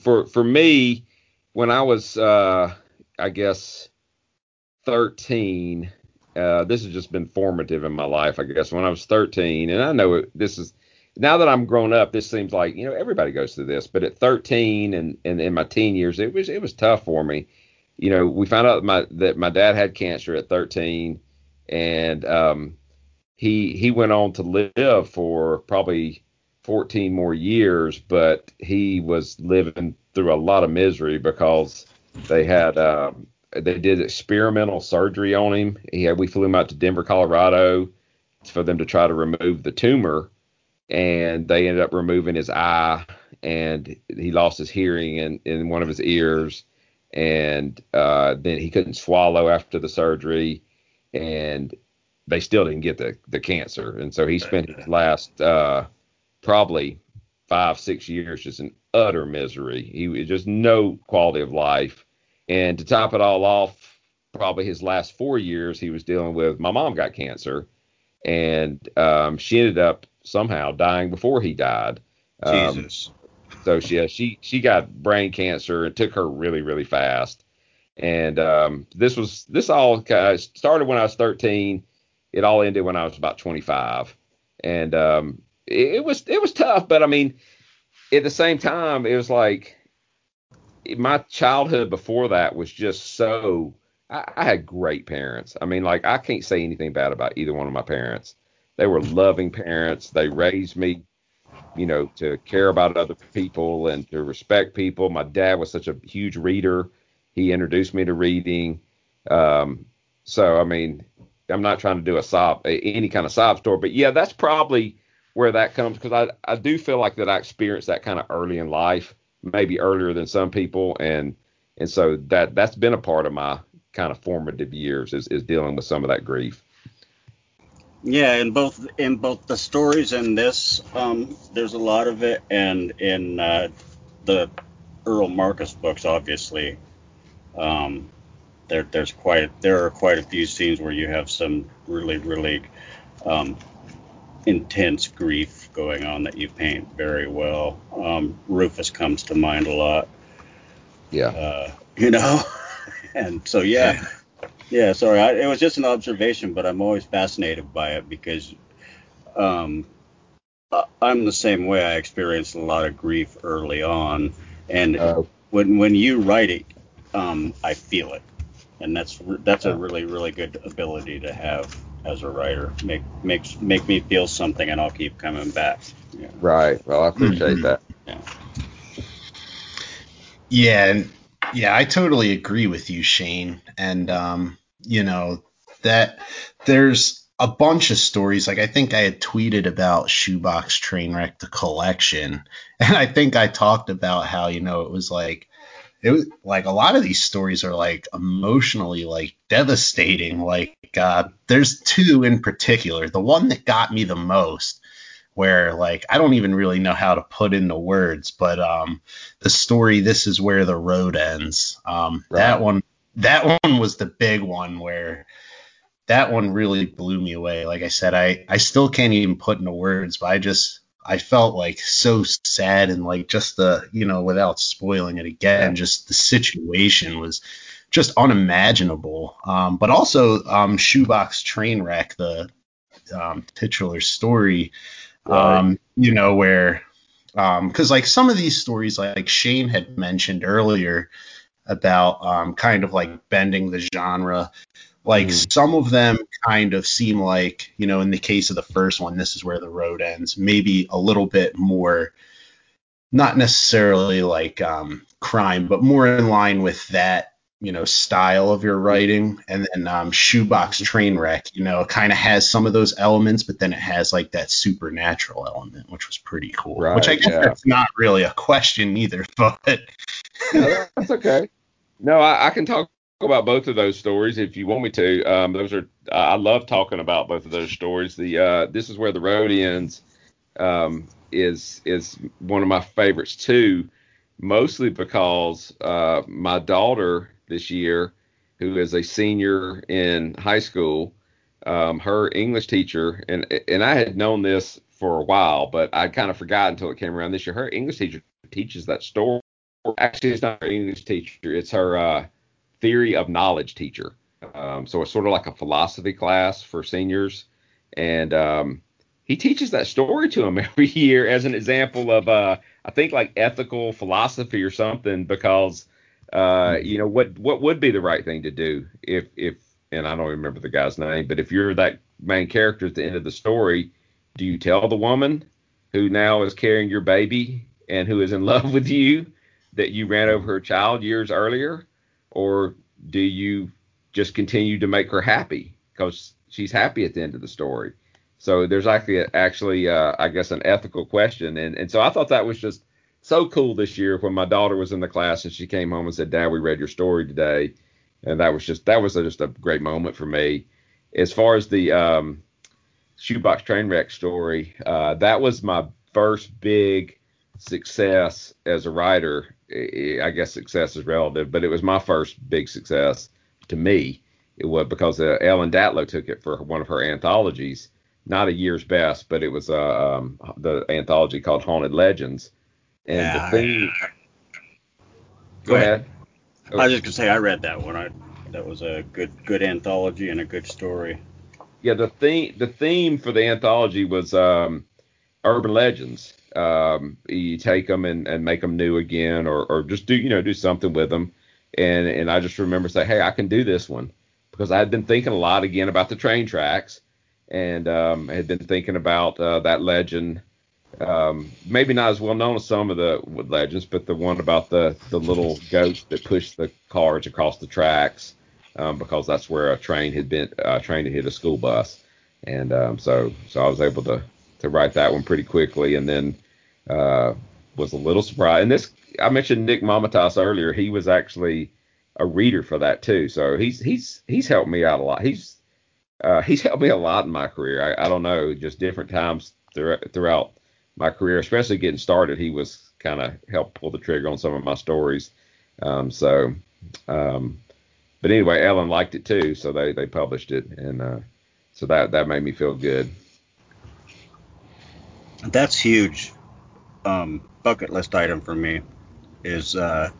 for for me, when I was, uh, I guess, 13, uh, this has just been formative in my life. I guess when I was 13, and I know it, this is now that I'm grown up, this seems like you know everybody goes through this. But at 13 and, and in my teen years, it was it was tough for me. You know, we found out my, that my dad had cancer at 13, and um, he he went on to live for probably 14 more years, but he was living through a lot of misery because they had um, they did experimental surgery on him. He had we flew him out to Denver, Colorado, for them to try to remove the tumor and they ended up removing his eye and he lost his hearing in, in one of his ears and uh, then he couldn't swallow after the surgery and they still didn't get the, the cancer and so he spent his last uh, probably five six years just in utter misery he was just no quality of life and to top it all off probably his last four years he was dealing with my mom got cancer and um, she ended up somehow dying before he died. Um. So she she she got brain cancer. It took her really really fast. And um, this was this all started when I was 13. It all ended when I was about 25. And um, it, it was it was tough, but I mean, at the same time, it was like my childhood before that was just so. I, I had great parents. I mean, like I can't say anything bad about either one of my parents. They were loving parents. They raised me, you know, to care about other people and to respect people. My dad was such a huge reader. He introduced me to reading. Um, so I mean, I'm not trying to do a sob any kind of sob story, but yeah, that's probably where that comes because I I do feel like that I experienced that kind of early in life, maybe earlier than some people, and and so that that's been a part of my kind of formative years is is dealing with some of that grief. Yeah, in both in both the stories and this, um, there's a lot of it, and in uh, the Earl Marcus books, obviously, um, there there's quite there are quite a few scenes where you have some really really um, intense grief going on that you paint very well. Um, Rufus comes to mind a lot. Yeah. Uh, you know, and so yeah, yeah, sorry. I, it was just an observation, but I'm always fascinated by it because um, I'm the same way. I experienced a lot of grief early on, and uh, when when you write it, um, I feel it, and that's that's a really really good ability to have as a writer. Make makes make me feel something, and I'll keep coming back. Yeah. Right. Well, I appreciate that. Yeah. Yeah, and yeah, I totally agree with you, Shane. And um, you know that there's a bunch of stories. Like I think I had tweeted about Shoebox Trainwreck the collection, and I think I talked about how you know it was like it was like a lot of these stories are like emotionally like devastating. Like uh, there's two in particular. The one that got me the most where like I don't even really know how to put into words, but um, the story "This Is Where the Road Ends." Um, right. That one, that one was the big one where that one really blew me away. Like I said, I I still can't even put into words, but I just I felt like so sad and like just the you know without spoiling it again, just the situation was just unimaginable. Um, but also um, Shoebox Trainwreck, the um, titular story. Um, you know where um because like some of these stories like Shane had mentioned earlier about um, kind of like bending the genre like Mhm. some of them kind of seem like, you know, in the case of the first one, this is where the road ends. Maybe a little bit more, not necessarily like um, crime, but more in line with that, you know, style of your writing. And then um, Shoebox Trainwreck, you know, kind of has some of those elements, but then it has like that supernatural element, which was pretty cool. Right, which I guess yeah. that's not really a question either, but No, that's okay. No, I, I can talk about both of those stories if you want me to. Um, those are I love talking about both of those stories. The uh, this is where the road ends um, is is one of my favorites too, mostly because uh, my daughter this year, who is a senior in high school, um, her English teacher and and I had known this for a while, but I kind of forgot until it came around this year. Her English teacher teaches that story. Actually, it's not her English teacher; it's her uh, theory of knowledge teacher. Um, so it's sort of like a philosophy class for seniors, and um, he teaches that story to them every year as an example of, uh, I think, like ethical philosophy or something. Because uh, you know what what would be the right thing to do if if and I don't remember the guy's name, but if you're that main character at the end of the story, do you tell the woman who now is carrying your baby and who is in love with you that you ran over her child years earlier? Or do you just continue to make her happy because she's happy at the end of the story? So there's actually, actually, uh, I guess, an ethical question, and and so I thought that was just so cool this year when my daughter was in the class and she came home and said, "Dad, we read your story today," and that was just that was just a great moment for me. As far as the um, shoebox train wreck story, uh, that was my first big success as a writer. I guess success is relative, but it was my first big success to me. It was because uh, Ellen Datlow took it for one of her anthologies, not a year's best, but it was uh, um, the anthology called Haunted Legends. And Yeah, the theme. I- Go ahead. I was just gonna say I read that one. I that was a good good anthology and a good story. Yeah, the theme the theme for the anthology was um, urban legends. Um, you take them and, and make them new again, or, or just do you know do something with them. And and I just remember saying, hey, I can do this one because I had been thinking a lot again about the train tracks, and um, had been thinking about uh, that legend. Um, maybe not as well known as some of the legends, but the one about the the little goats that push the cars across the tracks um, because that's where a train had been a train had hit a school bus, and um, so so I was able to to write that one pretty quickly, and then uh, was a little surprised. And this I mentioned Nick Mamatas earlier. He was actually a reader for that too, so he's he's he's helped me out a lot. He's uh, he's helped me a lot in my career. I, I don't know, just different times throughout, throughout my career, especially getting started. He was kind of helped pull the trigger on some of my stories. Um, so, um, but anyway, Ellen liked it too, so they they published it, and uh, so that that made me feel good. That's huge. Um, bucket list item for me is uh,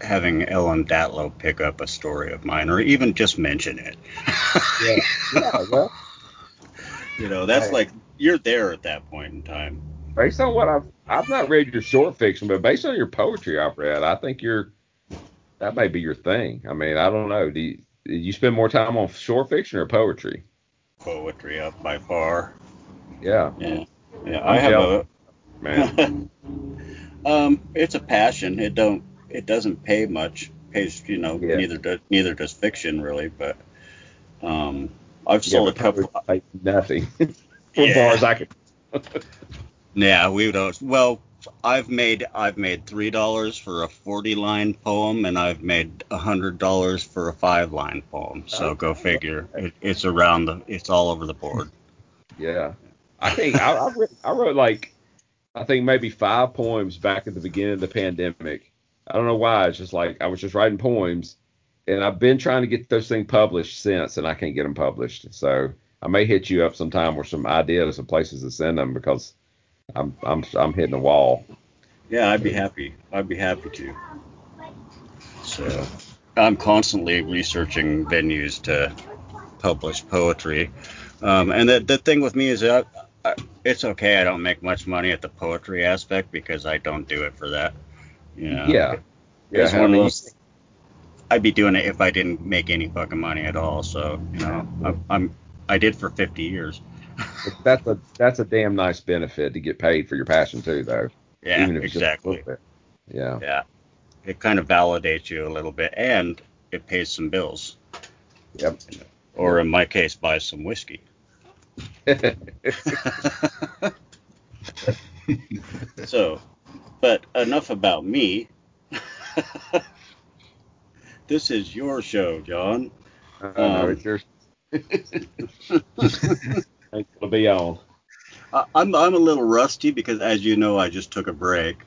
having Ellen Datlow pick up a story of mine, or even just mention it. Yeah, yeah. Well, you know, that's like you're there at that point in time. based on what I've I've not read your short fiction, but based on your poetry I've read, I think you're that may be your thing. I mean, I don't know. Do you, do you spend more time on short fiction or poetry? Poetry up by far. Yeah, Yeah, yeah. I'm have a man. um, it's a passion. It don't. It doesn't pay much. Pays, you know, Yeah. neither does neither does fiction really. But um, I've sold but a couple. poetry pays nothing. as Yeah. far as I can. Yeah, we don't. Well, I've made I've made three dollars for a forty line poem, and I've made a hundred dollars for a five line poem. So oh. go figure. It, it's around the. It's all over the board. Yeah, I think I, I, wrote, I wrote like I think maybe five poems back at the beginning of the pandemic. I don't know why. It's just like I was just writing poems, and I've been trying to get those things published since, and I can't get them published. So I may hit you up sometime with some ideas of places to send them because I'm I'm I'm hitting a wall. Yeah, I'd be happy. I'd be happy to. So I'm constantly researching venues to publish poetry. Um, and the, the thing with me is that I, it's okay. I don't make much money at the poetry aspect because I don't do it for that. You know? Yeah. Yeah. It's one of those. I'd be doing it if I didn't make any fucking money at all. So you know, I'm, I'm I did for 50 years. that's a that's a damn nice benefit to get paid for your passion too, though. Yeah, exactly. Yeah. Yeah. It kind of validates you a little bit, and it pays some bills. Yep. Or in my case, buys some whiskey. so, but enough about me. this is your show, John. Uh, um, it's yours. It'll be on. I'm I'm a little rusty because, as you know, I just took a break.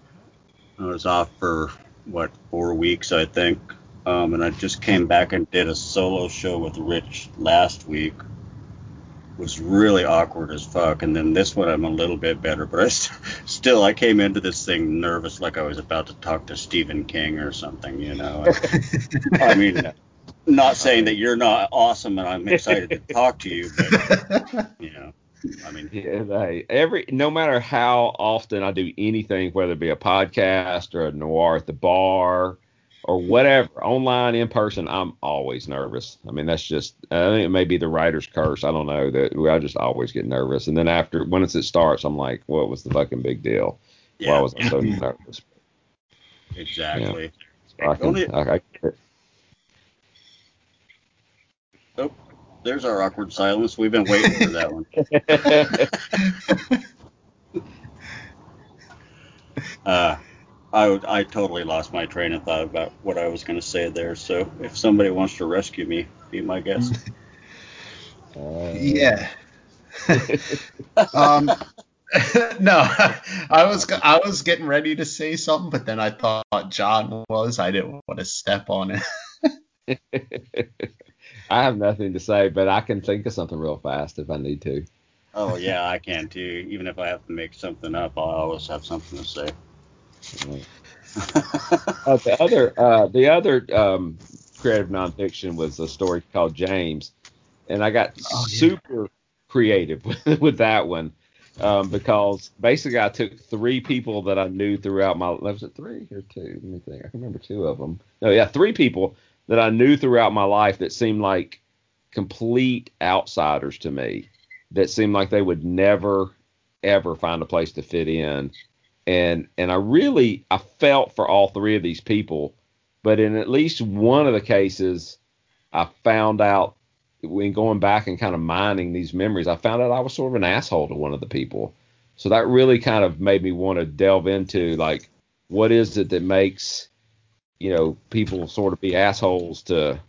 I was off for what four weeks, I think, um, and I just came back and did a solo show with Rich last week. It was really awkward as fuck, and then this one I'm a little bit better, but I st- still I came into this thing nervous, like I was about to talk to Stephen King or something, you know. I mean, not saying that you're not awesome and I'm excited to talk to you, but you know. I mean, yeah, they, every no matter how often I do anything, whether it be a podcast or a noir at the bar or whatever, online, in person, I'm always nervous. I mean, that's just I think it may be the writer's curse. I don't know that I just always get nervous, and then after once it starts, I'm like, what was the fucking big deal? Yeah. Why was I so nervous? Exactly. Yeah. So I can, Only, I, I, oh, there's our awkward silence. We've been waiting for that one. uh, I, I totally lost my train of thought about what I was going to say there. So if somebody wants to rescue me, be my guest. Uh, yeah. um, no, I was I was getting ready to say something, but then I thought John was. I didn't want to step on it. I have nothing to say, but I can think of something real fast if I need to. Oh yeah, I can too. Even if I have to make something up, I'll always have something to say. uh, the other, uh, the other um, creative nonfiction was a story called James, and I got oh, yeah. super creative with, with that one um, because basically I took three people that I knew throughout my was it three or two? Let me think. I can remember two of them. No, yeah, three people that I knew throughout my life that seemed like complete outsiders to me, that seemed like they would never ever find a place to fit in. And and I really I felt for all three of these people, but in at least one of the cases, I found out when going back and kind of mining these memories, I found out I was sort of an asshole to one of the people. So that really kind of made me want to delve into like what is it that makes you know, people sort of be assholes to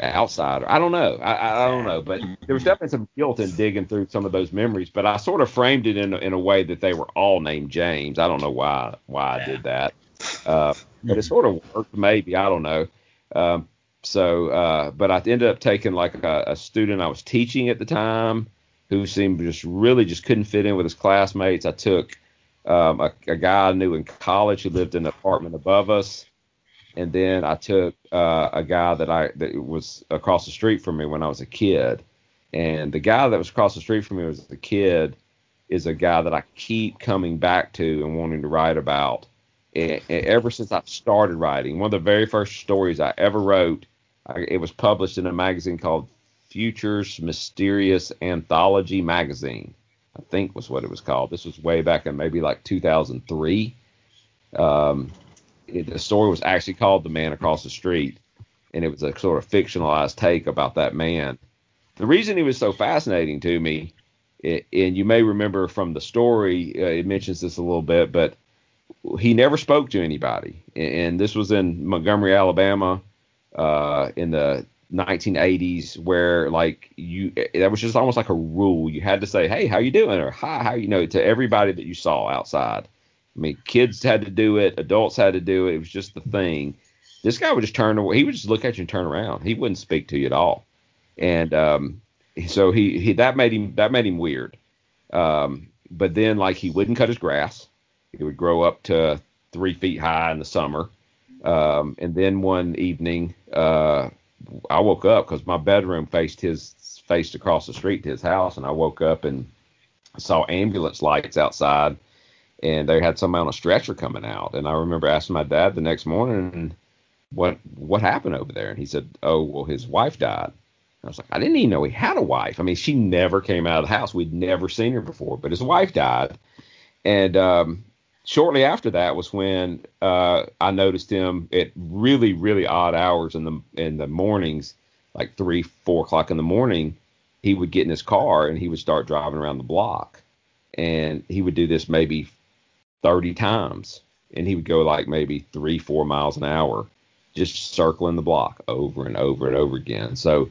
outsider. I don't know. I, I don't know, but there was definitely some guilt in digging through some of those memories. But I sort of framed it in a, in a way that they were all named James. I don't know why why I did that, uh, but it sort of worked. Maybe I don't know. Um, so, uh, but I ended up taking like a, a student I was teaching at the time who seemed just really just couldn't fit in with his classmates. I took um, a, a guy I knew in college who lived in an apartment above us and then I took uh, a guy that I that was across the street from me when I was a kid, and the guy that was across the street from me was a kid is a guy that I keep coming back to and wanting to write about. And, and ever since I started writing, one of the very first stories I ever wrote, I, it was published in a magazine called Futures Mysterious Anthology Magazine. I think was what it was called. This was way back in maybe like 2003. Um, it, the story was actually called The Man Across the Street, and it was a sort of fictionalized take about that man. The reason he was so fascinating to me, it, and you may remember from the story, uh, it mentions this a little bit, but he never spoke to anybody, and this was in Montgomery, Alabama, uh, in the 1980s, where like you, that was just almost like a rule. You had to say, "Hey, how you doing?" or "Hi, how you know?" to everybody that you saw outside I mean, kids had to do it, adults had to do it. It was just the thing This guy would just turn away. He would just look at you and turn around. He wouldn't speak to you at all. And um, so he, he that made him that made him weird. Um, but then like he wouldn't cut his grass. It would grow up to three feet high in the summer. Um, and then one evening, uh, I woke up because my bedroom faced his faced across the street to his house, and I woke up and saw ambulance lights outside, and they had somebody on a stretcher coming out. And I remember asking my dad the next morning, "What what happened over there?" And he said, "Oh, well, his wife died." I was like, I didn't even know he had a wife. I mean, she never came out of the house. We'd never seen her before, but his wife died. And um, shortly after that was when uh, I noticed him at really, really odd hours in the in the mornings, like three, four o'clock in the morning. He would get in his car and he would start driving around the block, and he would do this maybe 30 times, and he would go like maybe three, four miles an hour, just circling the block over and over and over again. So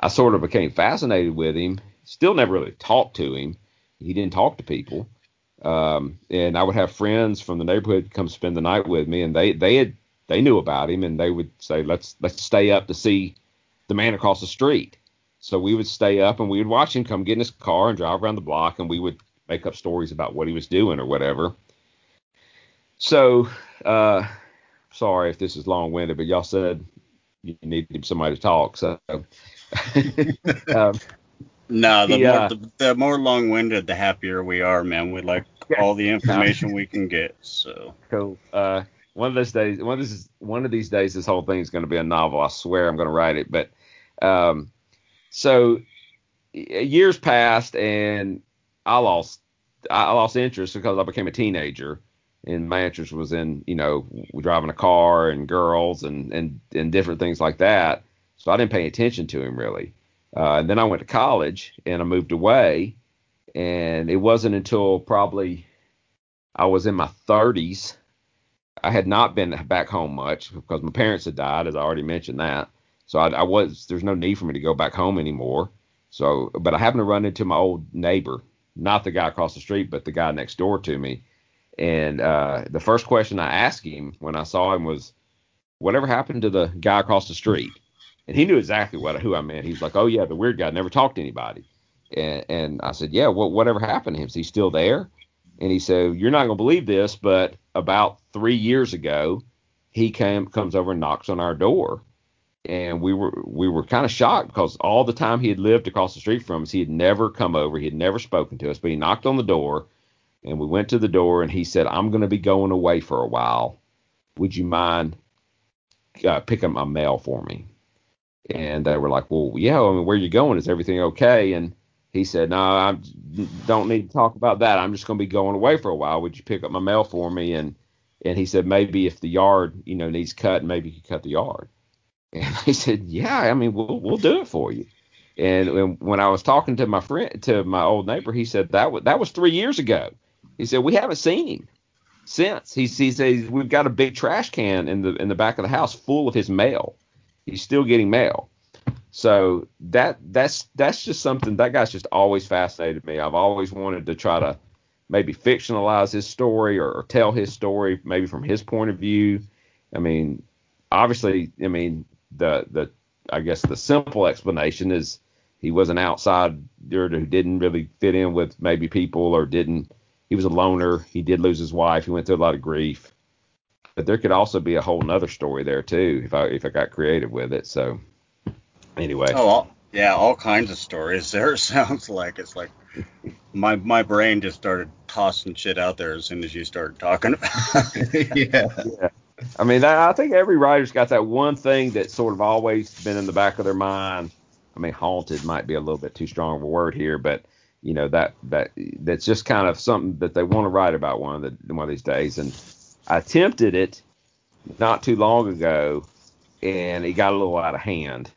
I sort of became fascinated with him. Still never really talked to him. He didn't talk to people. Um, and I would have friends from the neighborhood come spend the night with me, and they they had they knew about him, and they would say, "Let's let's stay up to see the man across the street." So we would stay up and we would watch him come get in his car and drive around the block, and we would make up stories about what he was doing or whatever. So, uh, sorry if this is long winded, but y'all said you needed somebody to talk. So, um, no, the, more, uh, the, the more long-winded, the happier we are, man. We like all the information we can get. So cool. Uh, one of those days, one of this, one of these days, this whole thing is going to be a novel. I swear, I'm going to write it. But um, so years passed, and I lost, I lost interest because I became a teenager, and my interest was in, you know, driving a car and girls and and and different things like that. So I didn't pay attention to him really. Uh, and then I went to college and I moved away. And it wasn't until probably I was in my 30s. I had not been back home much because my parents had died, as I already mentioned that. So I, I was there's no need for me to go back home anymore. So, but I happened to run into my old neighbor, not the guy across the street, but the guy next door to me. And uh, the first question I asked him when I saw him was, "Whatever happened to the guy across the street?" and he knew exactly what who I meant. He was like, "Oh yeah, the weird guy never talked to anybody." And, and I said, "Yeah, what whatever happened to him? Is he still there?" And he said, "You're not gonna believe this, but about three years ago, he came comes over and knocks on our door." And we were we were kind of shocked because all the time he had lived across the street from us, he had never come over, he had never spoken to us, but he knocked on the door, and we went to the door, and he said, "I'm going to be going away for a while. Would you mind uh, picking my mail for me?" And they were like, well, yeah, I mean, where are you going? Is everything okay? And he said, no, I don't need to talk about that. I'm just going to be going away for a while. Would you pick up my mail for me? And and he said, maybe if the yard, you know, needs cut, maybe you could cut the yard. And he said, yeah, I mean, we'll we'll do it for you. And, and when I was talking to my friend, to my old neighbor, he said that was that was three years ago. He said we haven't seen him since. He, he says we've got a big trash can in the in the back of the house full of his mail he's still getting mail. So that that's that's just something that guy's just always fascinated me. I've always wanted to try to maybe fictionalize his story or, or tell his story maybe from his point of view. I mean, obviously, I mean the the I guess the simple explanation is he was an outsider who didn't really fit in with maybe people or didn't he was a loner. He did lose his wife. He went through a lot of grief but there could also be a whole nother story there too if I if I got creative with it. So anyway. Oh all, yeah, all kinds of stories. There sounds like it's like my my brain just started tossing shit out there as soon as you started talking about it. yeah. yeah. I mean, I think every writer's got that one thing that's sort of always been in the back of their mind. I mean, haunted might be a little bit too strong of a word here, but you know that that that's just kind of something that they want to write about one of the one of these days. And I attempted it not too long ago, and it got a little out of hand,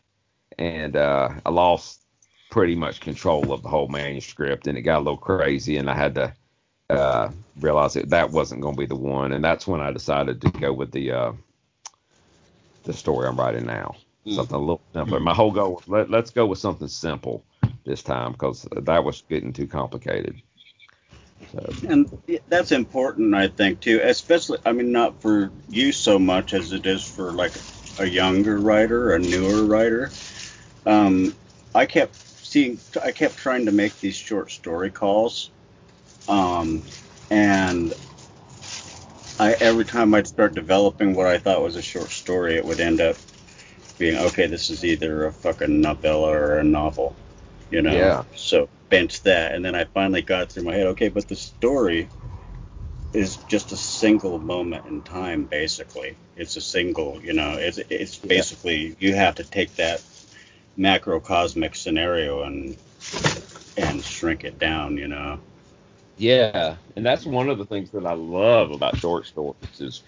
and uh, I lost pretty much control of the whole manuscript, and it got a little crazy, and I had to uh, realize that that wasn't going to be the one, and that's when I decided to go with the uh, the story I'm writing now, mm. something a little simpler. My whole goal was let, let's go with something simple this time because that was getting too complicated. So. And that's important, I think, too. Especially, I mean, not for you so much as it is for like a younger writer, a newer writer. Um, I kept seeing, I kept trying to make these short story calls, um, and I every time I'd start developing what I thought was a short story, it would end up being okay. This is either a fucking novella or a novel, you know. Yeah. So bench that, and then I finally got through my head. Okay, but the story is just a single moment in time, basically. It's a single, you know. It's it's basically yeah. you have to take that macrocosmic scenario and and shrink it down, you know. Yeah, and that's one of the things that I love about short stories is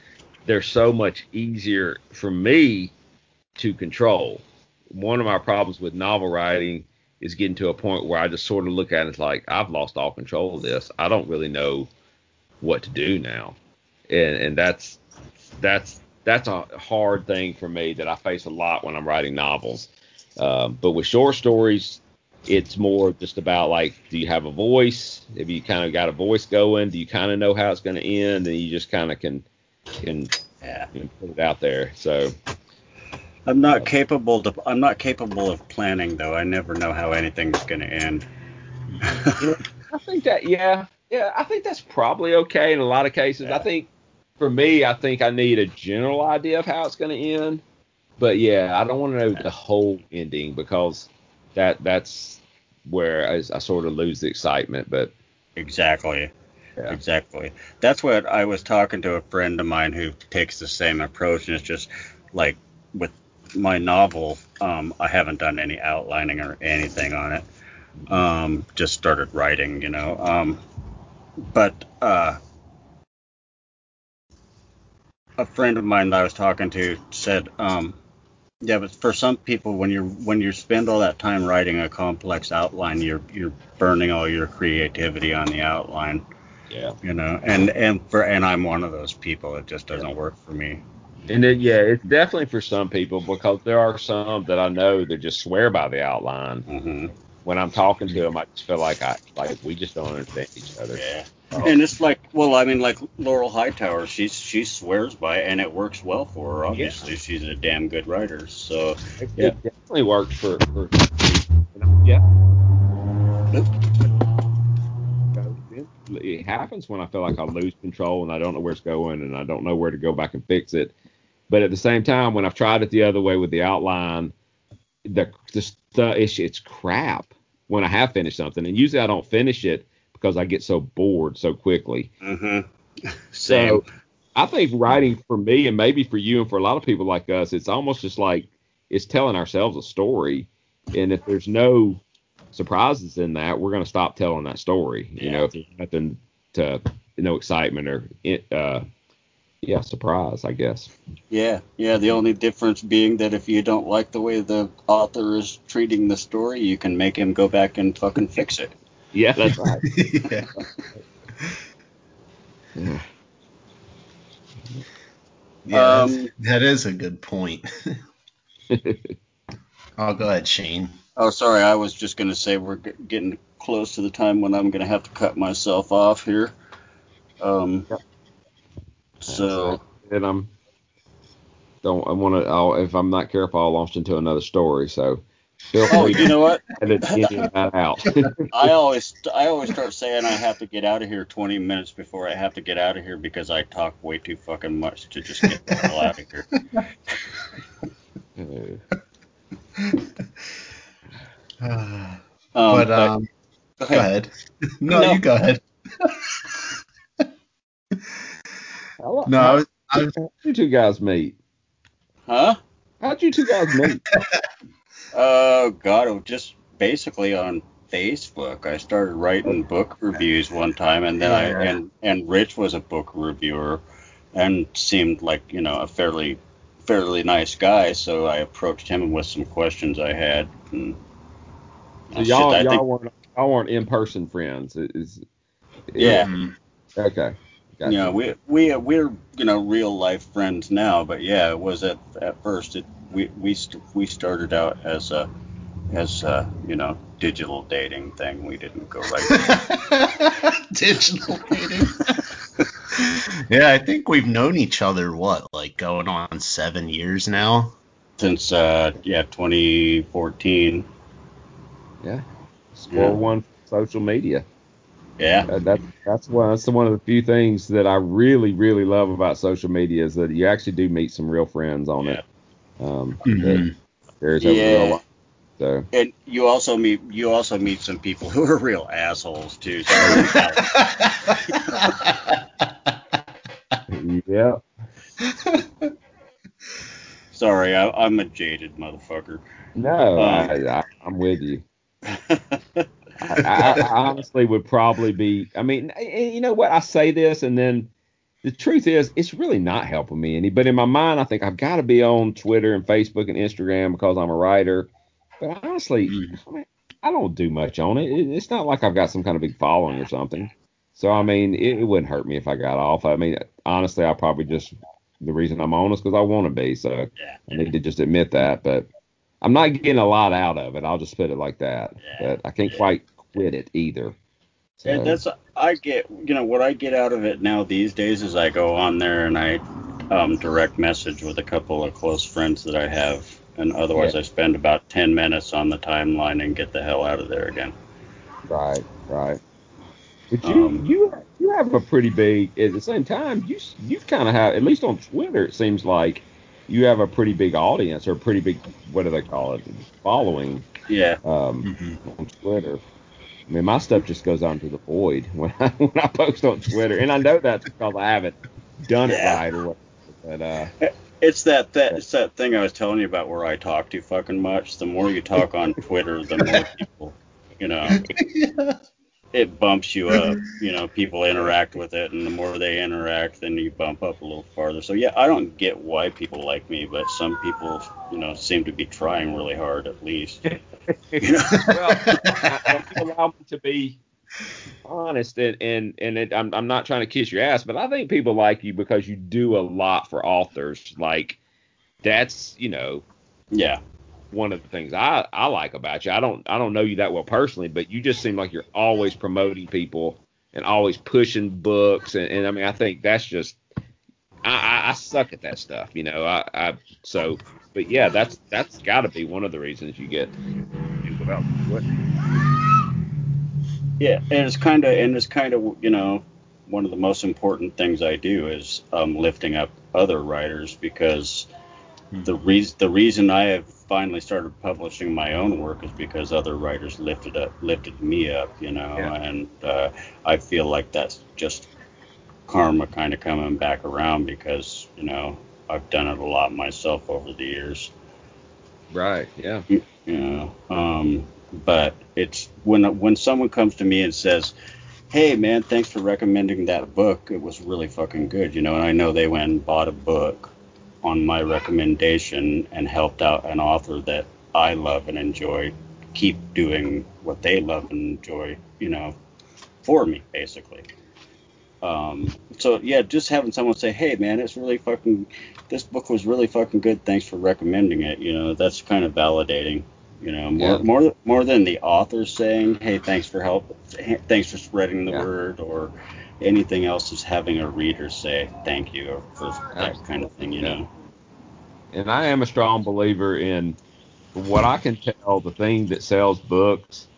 they're so much easier for me to control. One of my problems with novel writing is getting to a point where I just sort of look at it like I've lost all control of this. I don't really know what to do now, and and that's that's that's a hard thing for me that I face a lot when I'm writing novels. Um, but with short stories, it's more just about like, do you have a voice? Have you kind of got a voice going? Do you kind of know how it's going to end? And you just kind of can can, yeah. can put it out there. So I'm not capable to. I'm not capable of planning though. I never know how anything's going to end. I think that yeah, yeah. I think that's probably okay in a lot of cases. Yeah. I think for me, I think I need a general idea of how it's going to end. But yeah, I don't want to know the whole ending because that that's where I, I sort of lose the excitement. But exactly. Yeah. Exactly. That's what I was talking to a friend of mine who takes the same approach, and it's just like with my novel, um, I haven't done any outlining or anything on it. Um, just started writing, you know. Um, but uh, a friend of mine that I was talking to said, um, yeah, but for some people, when you're when you spend all that time writing a complex outline, you're you're burning all your creativity on the outline. Yeah. You know, and and for and I'm one of those people. It just doesn't yeah. work for me. And then yeah, it's definitely for some people because there are some that I know that just swear by the outline. Mm-hmm. When I'm talking to them, I just feel like I like we just don't understand each other. Yeah. Oh. And it's like, well, I mean, like Laurel Hightower, she she swears by it, and it works well for her. Obviously, yeah. she's a damn good writer. So it, yeah. it definitely works for, for yeah. It happens when I feel like I lose control and I don't know where it's going and I don't know where to go back and fix it. But at the same time, when I've tried it the other way with the outline, the the it's, it's crap when I have finished something, and usually I don't finish it because I get so bored so quickly. Mm-hmm. So I think writing for me and maybe for you and for a lot of people like us, it's almost just like it's telling ourselves a story. And if there's no surprises in that, we're going to stop telling that story. Yeah. You know, if there's nothing to, no excitement or, uh, yeah, surprise, I guess. Yeah, yeah. The only difference being that if you don't like the way the author is treating the story, you can make him go back and fucking fix it. Yeah, that's right. yeah. Yeah, um, that is a good point. oh, go ahead, Shane. Oh, sorry. I was just going to say we're getting close to the time when I'm going to have to cut myself off here. Um, yep. So. And I'm. Don't I want to? If I'm not careful, I'll launch into another story. So Feel oh, you know what? Edit that out. I always I always start saying I have to get out of here 20 minutes before I have to get out of here because I talk way too fucking much to just get the hell out of here. um, but um, go ahead. Go ahead. No, no, you go ahead. No, I was, I was, you two guys meet? Huh? How'd you two guys meet? Oh God, it was just basically on Facebook. I started writing book reviews one time, and then I and and Rich was a book reviewer, and seemed like you know a fairly fairly nice guy. So I approached him with some questions I had. And, so y'all y'all think, weren't y'all weren't in person friends. Is, is yeah. Okay. Gotcha. You know, we we we're you know real life friends now, but yeah, it was at at first it we we st- we started out as a as uh, you know, digital dating thing. We didn't go right. digital dating. yeah, I think we've known each other what, like going on seven years now. Since uh, yeah, 2014. Yeah. Score Yeah. one social media. Yeah. Uh, that, that's one. That's one of the few things that I really, really love about social media is that you actually do meet some real friends on it. Um, that Mhm. There's Yeah. real life. So And you also meet you also meet some people who are real assholes too. So yeah, sorry, I, I'm a jaded motherfucker. no, Um, I, I, I'm with you. I, I, honestly would probably be. I mean, you know what? I say this, and then the truth is, it's really not helping me any. But in my mind, I think I've got to be on Twitter and Facebook and Instagram because I'm a writer. But honestly, Mm. I, mean, I don't do much on it. it. It's not like I've got some kind of big following or something. So I mean, it, it wouldn't hurt me if I got off. I mean, honestly, I probably just the reason I'm on is because I want to be. So. I need to just admit that. But I'm not getting a lot out of it. I'll just put it like that. But I can't quite quit it either. So, And that's I get you know what I get out of it now these days is I go on there and I um, direct message with a couple of close friends that I have, and otherwise Yeah. I spend about ten minutes on the timeline and get the hell out of there again. right, right. But you Um, you you have a pretty big at the same time you you kind of have at least on Twitter it seems like you have a pretty big audience or a pretty big what do they call it following Yeah, um, Mhm. on Twitter. I mean, my stuff just goes on to the void when I, when I post on Twitter, and I know that's because I haven't done it Yeah. right or whatever. But uh, it's that that it's that thing I was telling you about where I talk too fucking much. The more you talk on Twitter, the more people, you know, it bumps you up. You know, people interact with it, and the more they interact, then you bump up a little farther. So yeah, I don't get why people like me, but some people, you know, seem to be trying really hard at least. You know, well, I, allow me to be honest, and and and it, I'm I'm not trying to kiss your ass, but I think people like you because you do a lot for authors. Like that's you know yeah, one of the things I, I like about you. I don't I don't know you that well personally, but you just seem like you're always promoting people and always pushing books, and, and I mean I think that's just I, I, I suck at that stuff, you know. I, I so but yeah, that's that's got to be one of the reasons you get people out. What? yeah, and it's kind of and it's kind of you know one of the most important things I do is um, lifting up other writers because the reason the reason I have finally started publishing my own work is because other writers lifted up lifted me up, you know, Yeah. and uh, I feel like that's just karma kind of coming back around because you know I've done it a lot myself over the years, Right. Yeah. you know. Um, but it's when when someone comes to me and says, "Hey man, thanks for recommending that book. It was really fucking good," you know, and I know they went and bought a book on my recommendation and helped out an author that I love and enjoy keep doing what they love and enjoy, you know, for me basically. Um, so yeah, just having someone say, "Hey man, it's really fucking this book was really fucking good. Thanks for recommending it." You know, that's kind of validating. You know, more Yeah. more more than the author saying, "Hey, thanks for help, thanks for spreading the Yeah. word," or anything else is having a reader say thank you for that kind of thing. You Yeah. know. And I am a strong believer in, what I can tell, the thing that sells books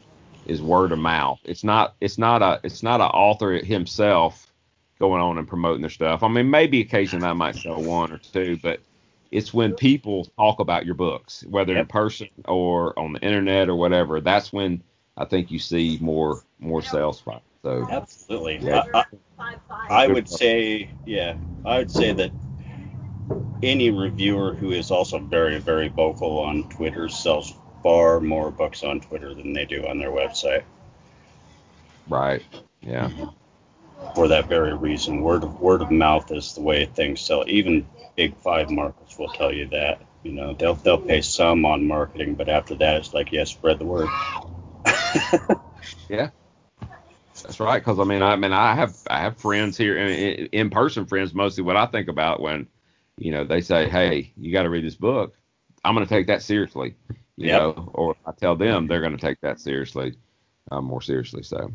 is word of mouth. It's not. It's not a. It's not an author himself going on and promoting their stuff. I mean, maybe occasionally I might sell one or two, but it's when people talk about your books, whether in person or on the internet or whatever. That's when I think you see more more sales. So Absolutely. Yeah. I, I, I would say, yeah, I would say that any reviewer who is also very, very vocal on Twitter sells far more books on Twitter than they do on their website. right, yeah, mm-hmm. For that very reason, word of word of mouth is the way things sell. Even big five markets will tell you that. You know, they'll they'll pay some on marketing, but after that, it's like, yeah, spread the word. yeah. That's right. Because I mean, I mean, I have I have friends here, in, in person friends. Mostly, what I think about when, you know, they say, "Hey, you got to read this book," I'm going to take that seriously. you Yep. know, or I tell them, they're going to take that seriously, uh, more seriously. So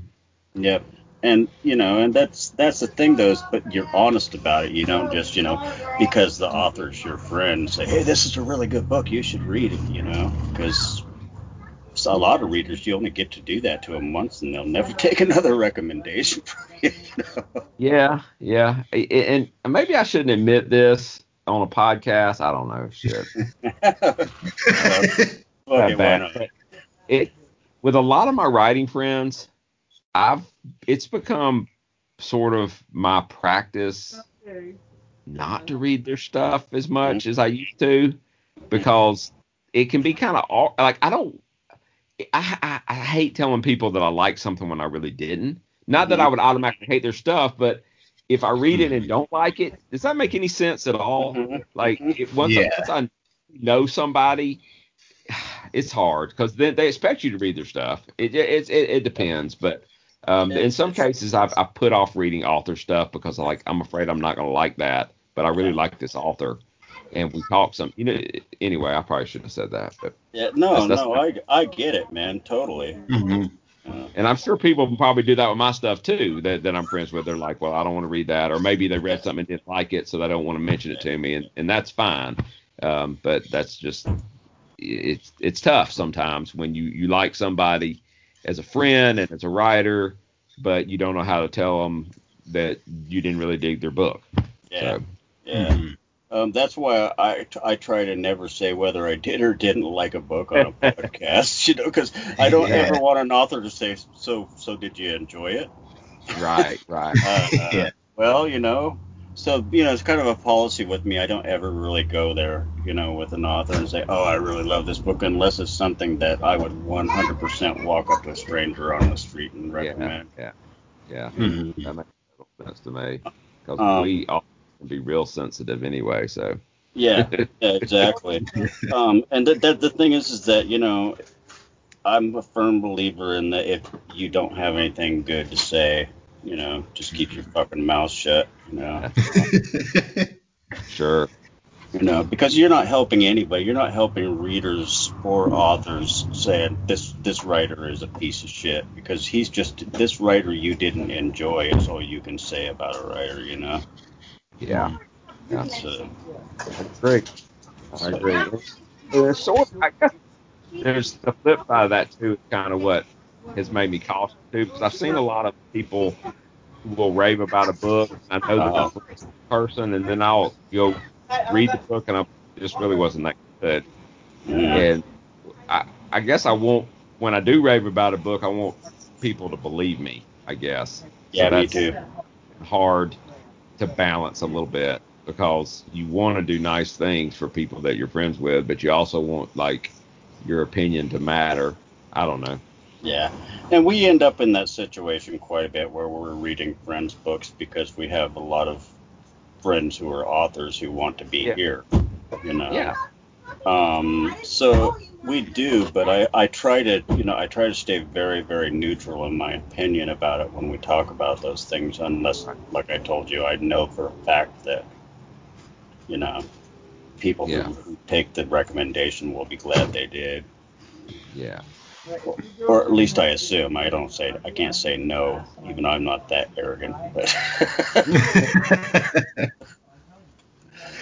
Yep. And you know, and that's that's the thing though, is but you're honest about it. You don't just, you know, because the author's your friend, say, hey, this is a really good book, you should read it, you know, because a lot of readers you only get to do that to them once, and they'll never take another recommendation from you. you know? yeah, yeah, and maybe I shouldn't admit this on a podcast. I don't know, shit. okay, bad. not? it with a lot of my writing friends, I've it's become sort of my practice not to read their stuff as much as I mm-hmm. used to because it can be kind of like I don't I, I I hate telling people that I like something when I really didn't. Not that I would mm-hmm. automatically hate their stuff, but if I read it and mm-hmm. don't like it, does that make any sense at all? Like if once, Yeah. I, once I know somebody, it's hard because then they expect you to read their stuff. It it it, it depends, but um, in some cases I've I've put off reading author stuff because I like I'm afraid I'm not going to like that, but I really like this author, and we talk some. You know, anyway, I probably shouldn't have said that, but Yeah, no, That's- that's no, I, I get it, man, totally. Mhm. Uh, and I'm sure people will probably do that with my stuff too. That that I'm friends with. They're like, well, I don't want to read that, or maybe they read something and didn't like it, so they don't want to mention it to me, and and that's fine. Um, but that's just it's it's tough sometimes when you you like somebody as a friend and as a writer, but you don't know how to tell them that you didn't really dig their book. yeah, So, yeah. Mhm. Um, that's why I, I try to never say whether I did or didn't like a book on a podcast, you know, because I don't Yeah. ever want an author to say, so so did you enjoy it? right, right. Uh, Yeah. Well, you know, so you know, it's kind of a policy with me. I don't ever really go there, you know, with an author and say, oh, I really love this book, unless it's something that I would 100% walk up to a stranger on the street and recommend. Yeah, yeah, Mhm. that makes total sense to me because Um, we all can be real sensitive anyway. So Yeah, yeah, exactly. um, and the, the the thing is, is that you know, I'm a firm believer in that if you don't have anything good to say, you know, just keep your mm-hmm. fucking mouth shut. You know, sure, you know, because you're not helping anybody. You're not helping readers or authors saying this this writer is a piece of shit because he's just this writer you didn't enjoy is all you can say about a writer. You know, yeah, yeah. so I agree. I agree. There's I guess there's the flip side of that too. Is kind of what has made me cautious too, because I've seen a lot of people who will rave about a book. I know the Uh-huh. Person, and then I'll go read the book, and I it just really wasn't that good. mm, And I, I guess I want when I do rave about a book, I want people to believe me. I guess. yeah, me that's- too. hard to balance a little bit because you want to do nice things for people that you're friends with, but you also want like your opinion to matter. I don't know. Yeah, and we end up in that situation quite a bit where we're reading friends' books because we have a lot of friends who are authors who want to be Yeah. here. You know. Yeah. Um. So we do, but I I try to you know I try to stay very very neutral in my opinion about it when we talk about those things, unless like I told you I know for a fact that you know people Yeah. who, who take the recommendation will be glad they did Yeah. Or at least I assume. I don't say I can't say no, even though I'm not that arrogant. But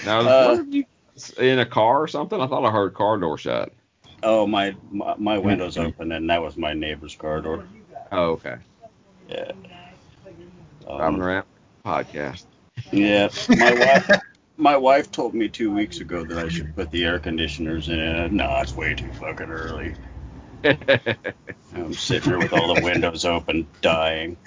Now, Uh, you in a car or something? I thought I heard car door shut. oh, my, my my window's open, and that was my neighbor's car door. Oh, okay. Yeah. Um, around podcast. yeah. My wife. My wife told me two weeks ago that I should put the air conditioners in. No, it's way too fucking early. I'm sitting here with all the windows open, dying.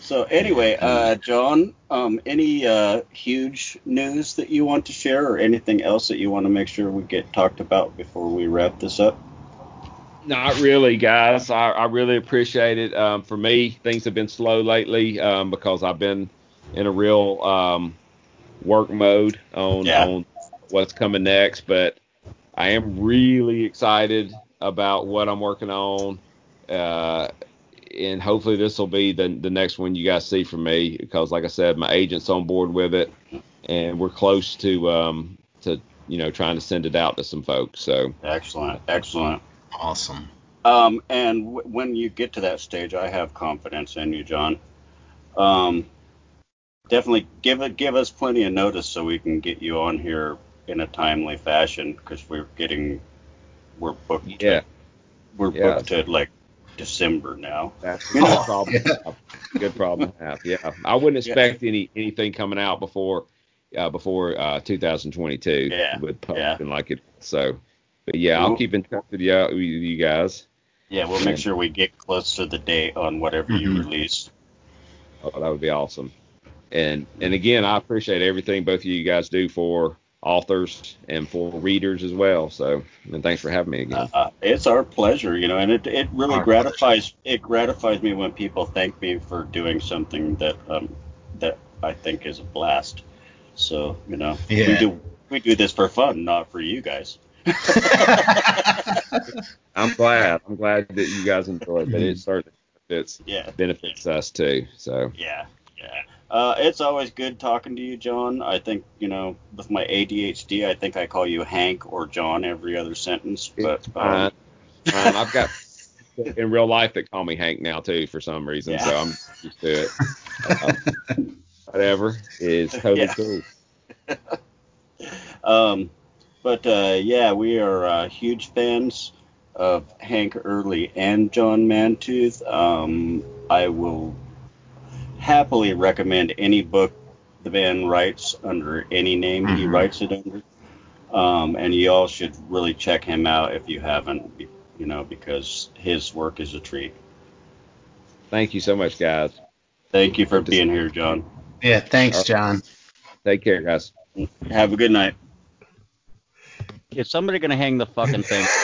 so anyway, uh, John, um, any uh, huge news that you want to share, or anything else that you want to make sure we get talked about before we wrap this up? Not really, guys. I, I really appreciate it. Um, for me, things have been slow lately um, because I've been in a real um, work mode on Yeah. on what's coming next. But I am really excited about what I'm working on, uh, and hopefully this will be the the next one you guys see from me because, like I said, my agent's on board with it. and we're close to um, to you know trying to send it out to some folks. So Excellent, excellent. Awesome. Um, and w- when you get to that stage, I have confidence in you, John. Um, definitely give it, give us plenty of notice so we can get you on here in a timely fashion because we're getting, we're booked. yeah, To, we're Yeah. booked to like December now. that's a good Oh, problem. yeah. Good problem to have. Yeah, I wouldn't Yeah. expect any anything coming out before uh, before uh, 2022 Yeah, with yeah. like it. So, but yeah, I'll keep in touch with you with you guys. Yeah, we'll make sure we get close to the date on whatever you Mhm. release. Oh, that would be awesome. And and again, I appreciate everything both of you guys do for authors and for readers as well. So, and thanks for having me again. Uh, it's our pleasure, you know, and it, it really Our gratifies it gratifies me when people thank me for doing something that um that I think is a blast. So you know, we do we do this for fun, not for you guys. I'm glad. I'm glad that you guys enjoy it, but it certainly benefits Yeah, benefits us too. So, yeah, yeah. Uh, it's always good talking to you, John. I think you know, with my ADHD, I think I call you Hank or John every other sentence. But um. Fine. I've got in real life that call me Hank now too for some reason, so I'm used to it. Um, whatever is totally Yeah. cool. Um, but uh, yeah, we are uh, huge fans of Hank Early and John Mantooth. Um, I will happily recommend any book the man writes under any name he Mhm. writes it under. Um, and you all should really check him out if you haven't, you know, because his work is a treat. Thank you so much, guys. Thank you for being here, John. Yeah, thanks, John. Take care, guys. Have a good night. Is somebody gonna hang the fucking thing?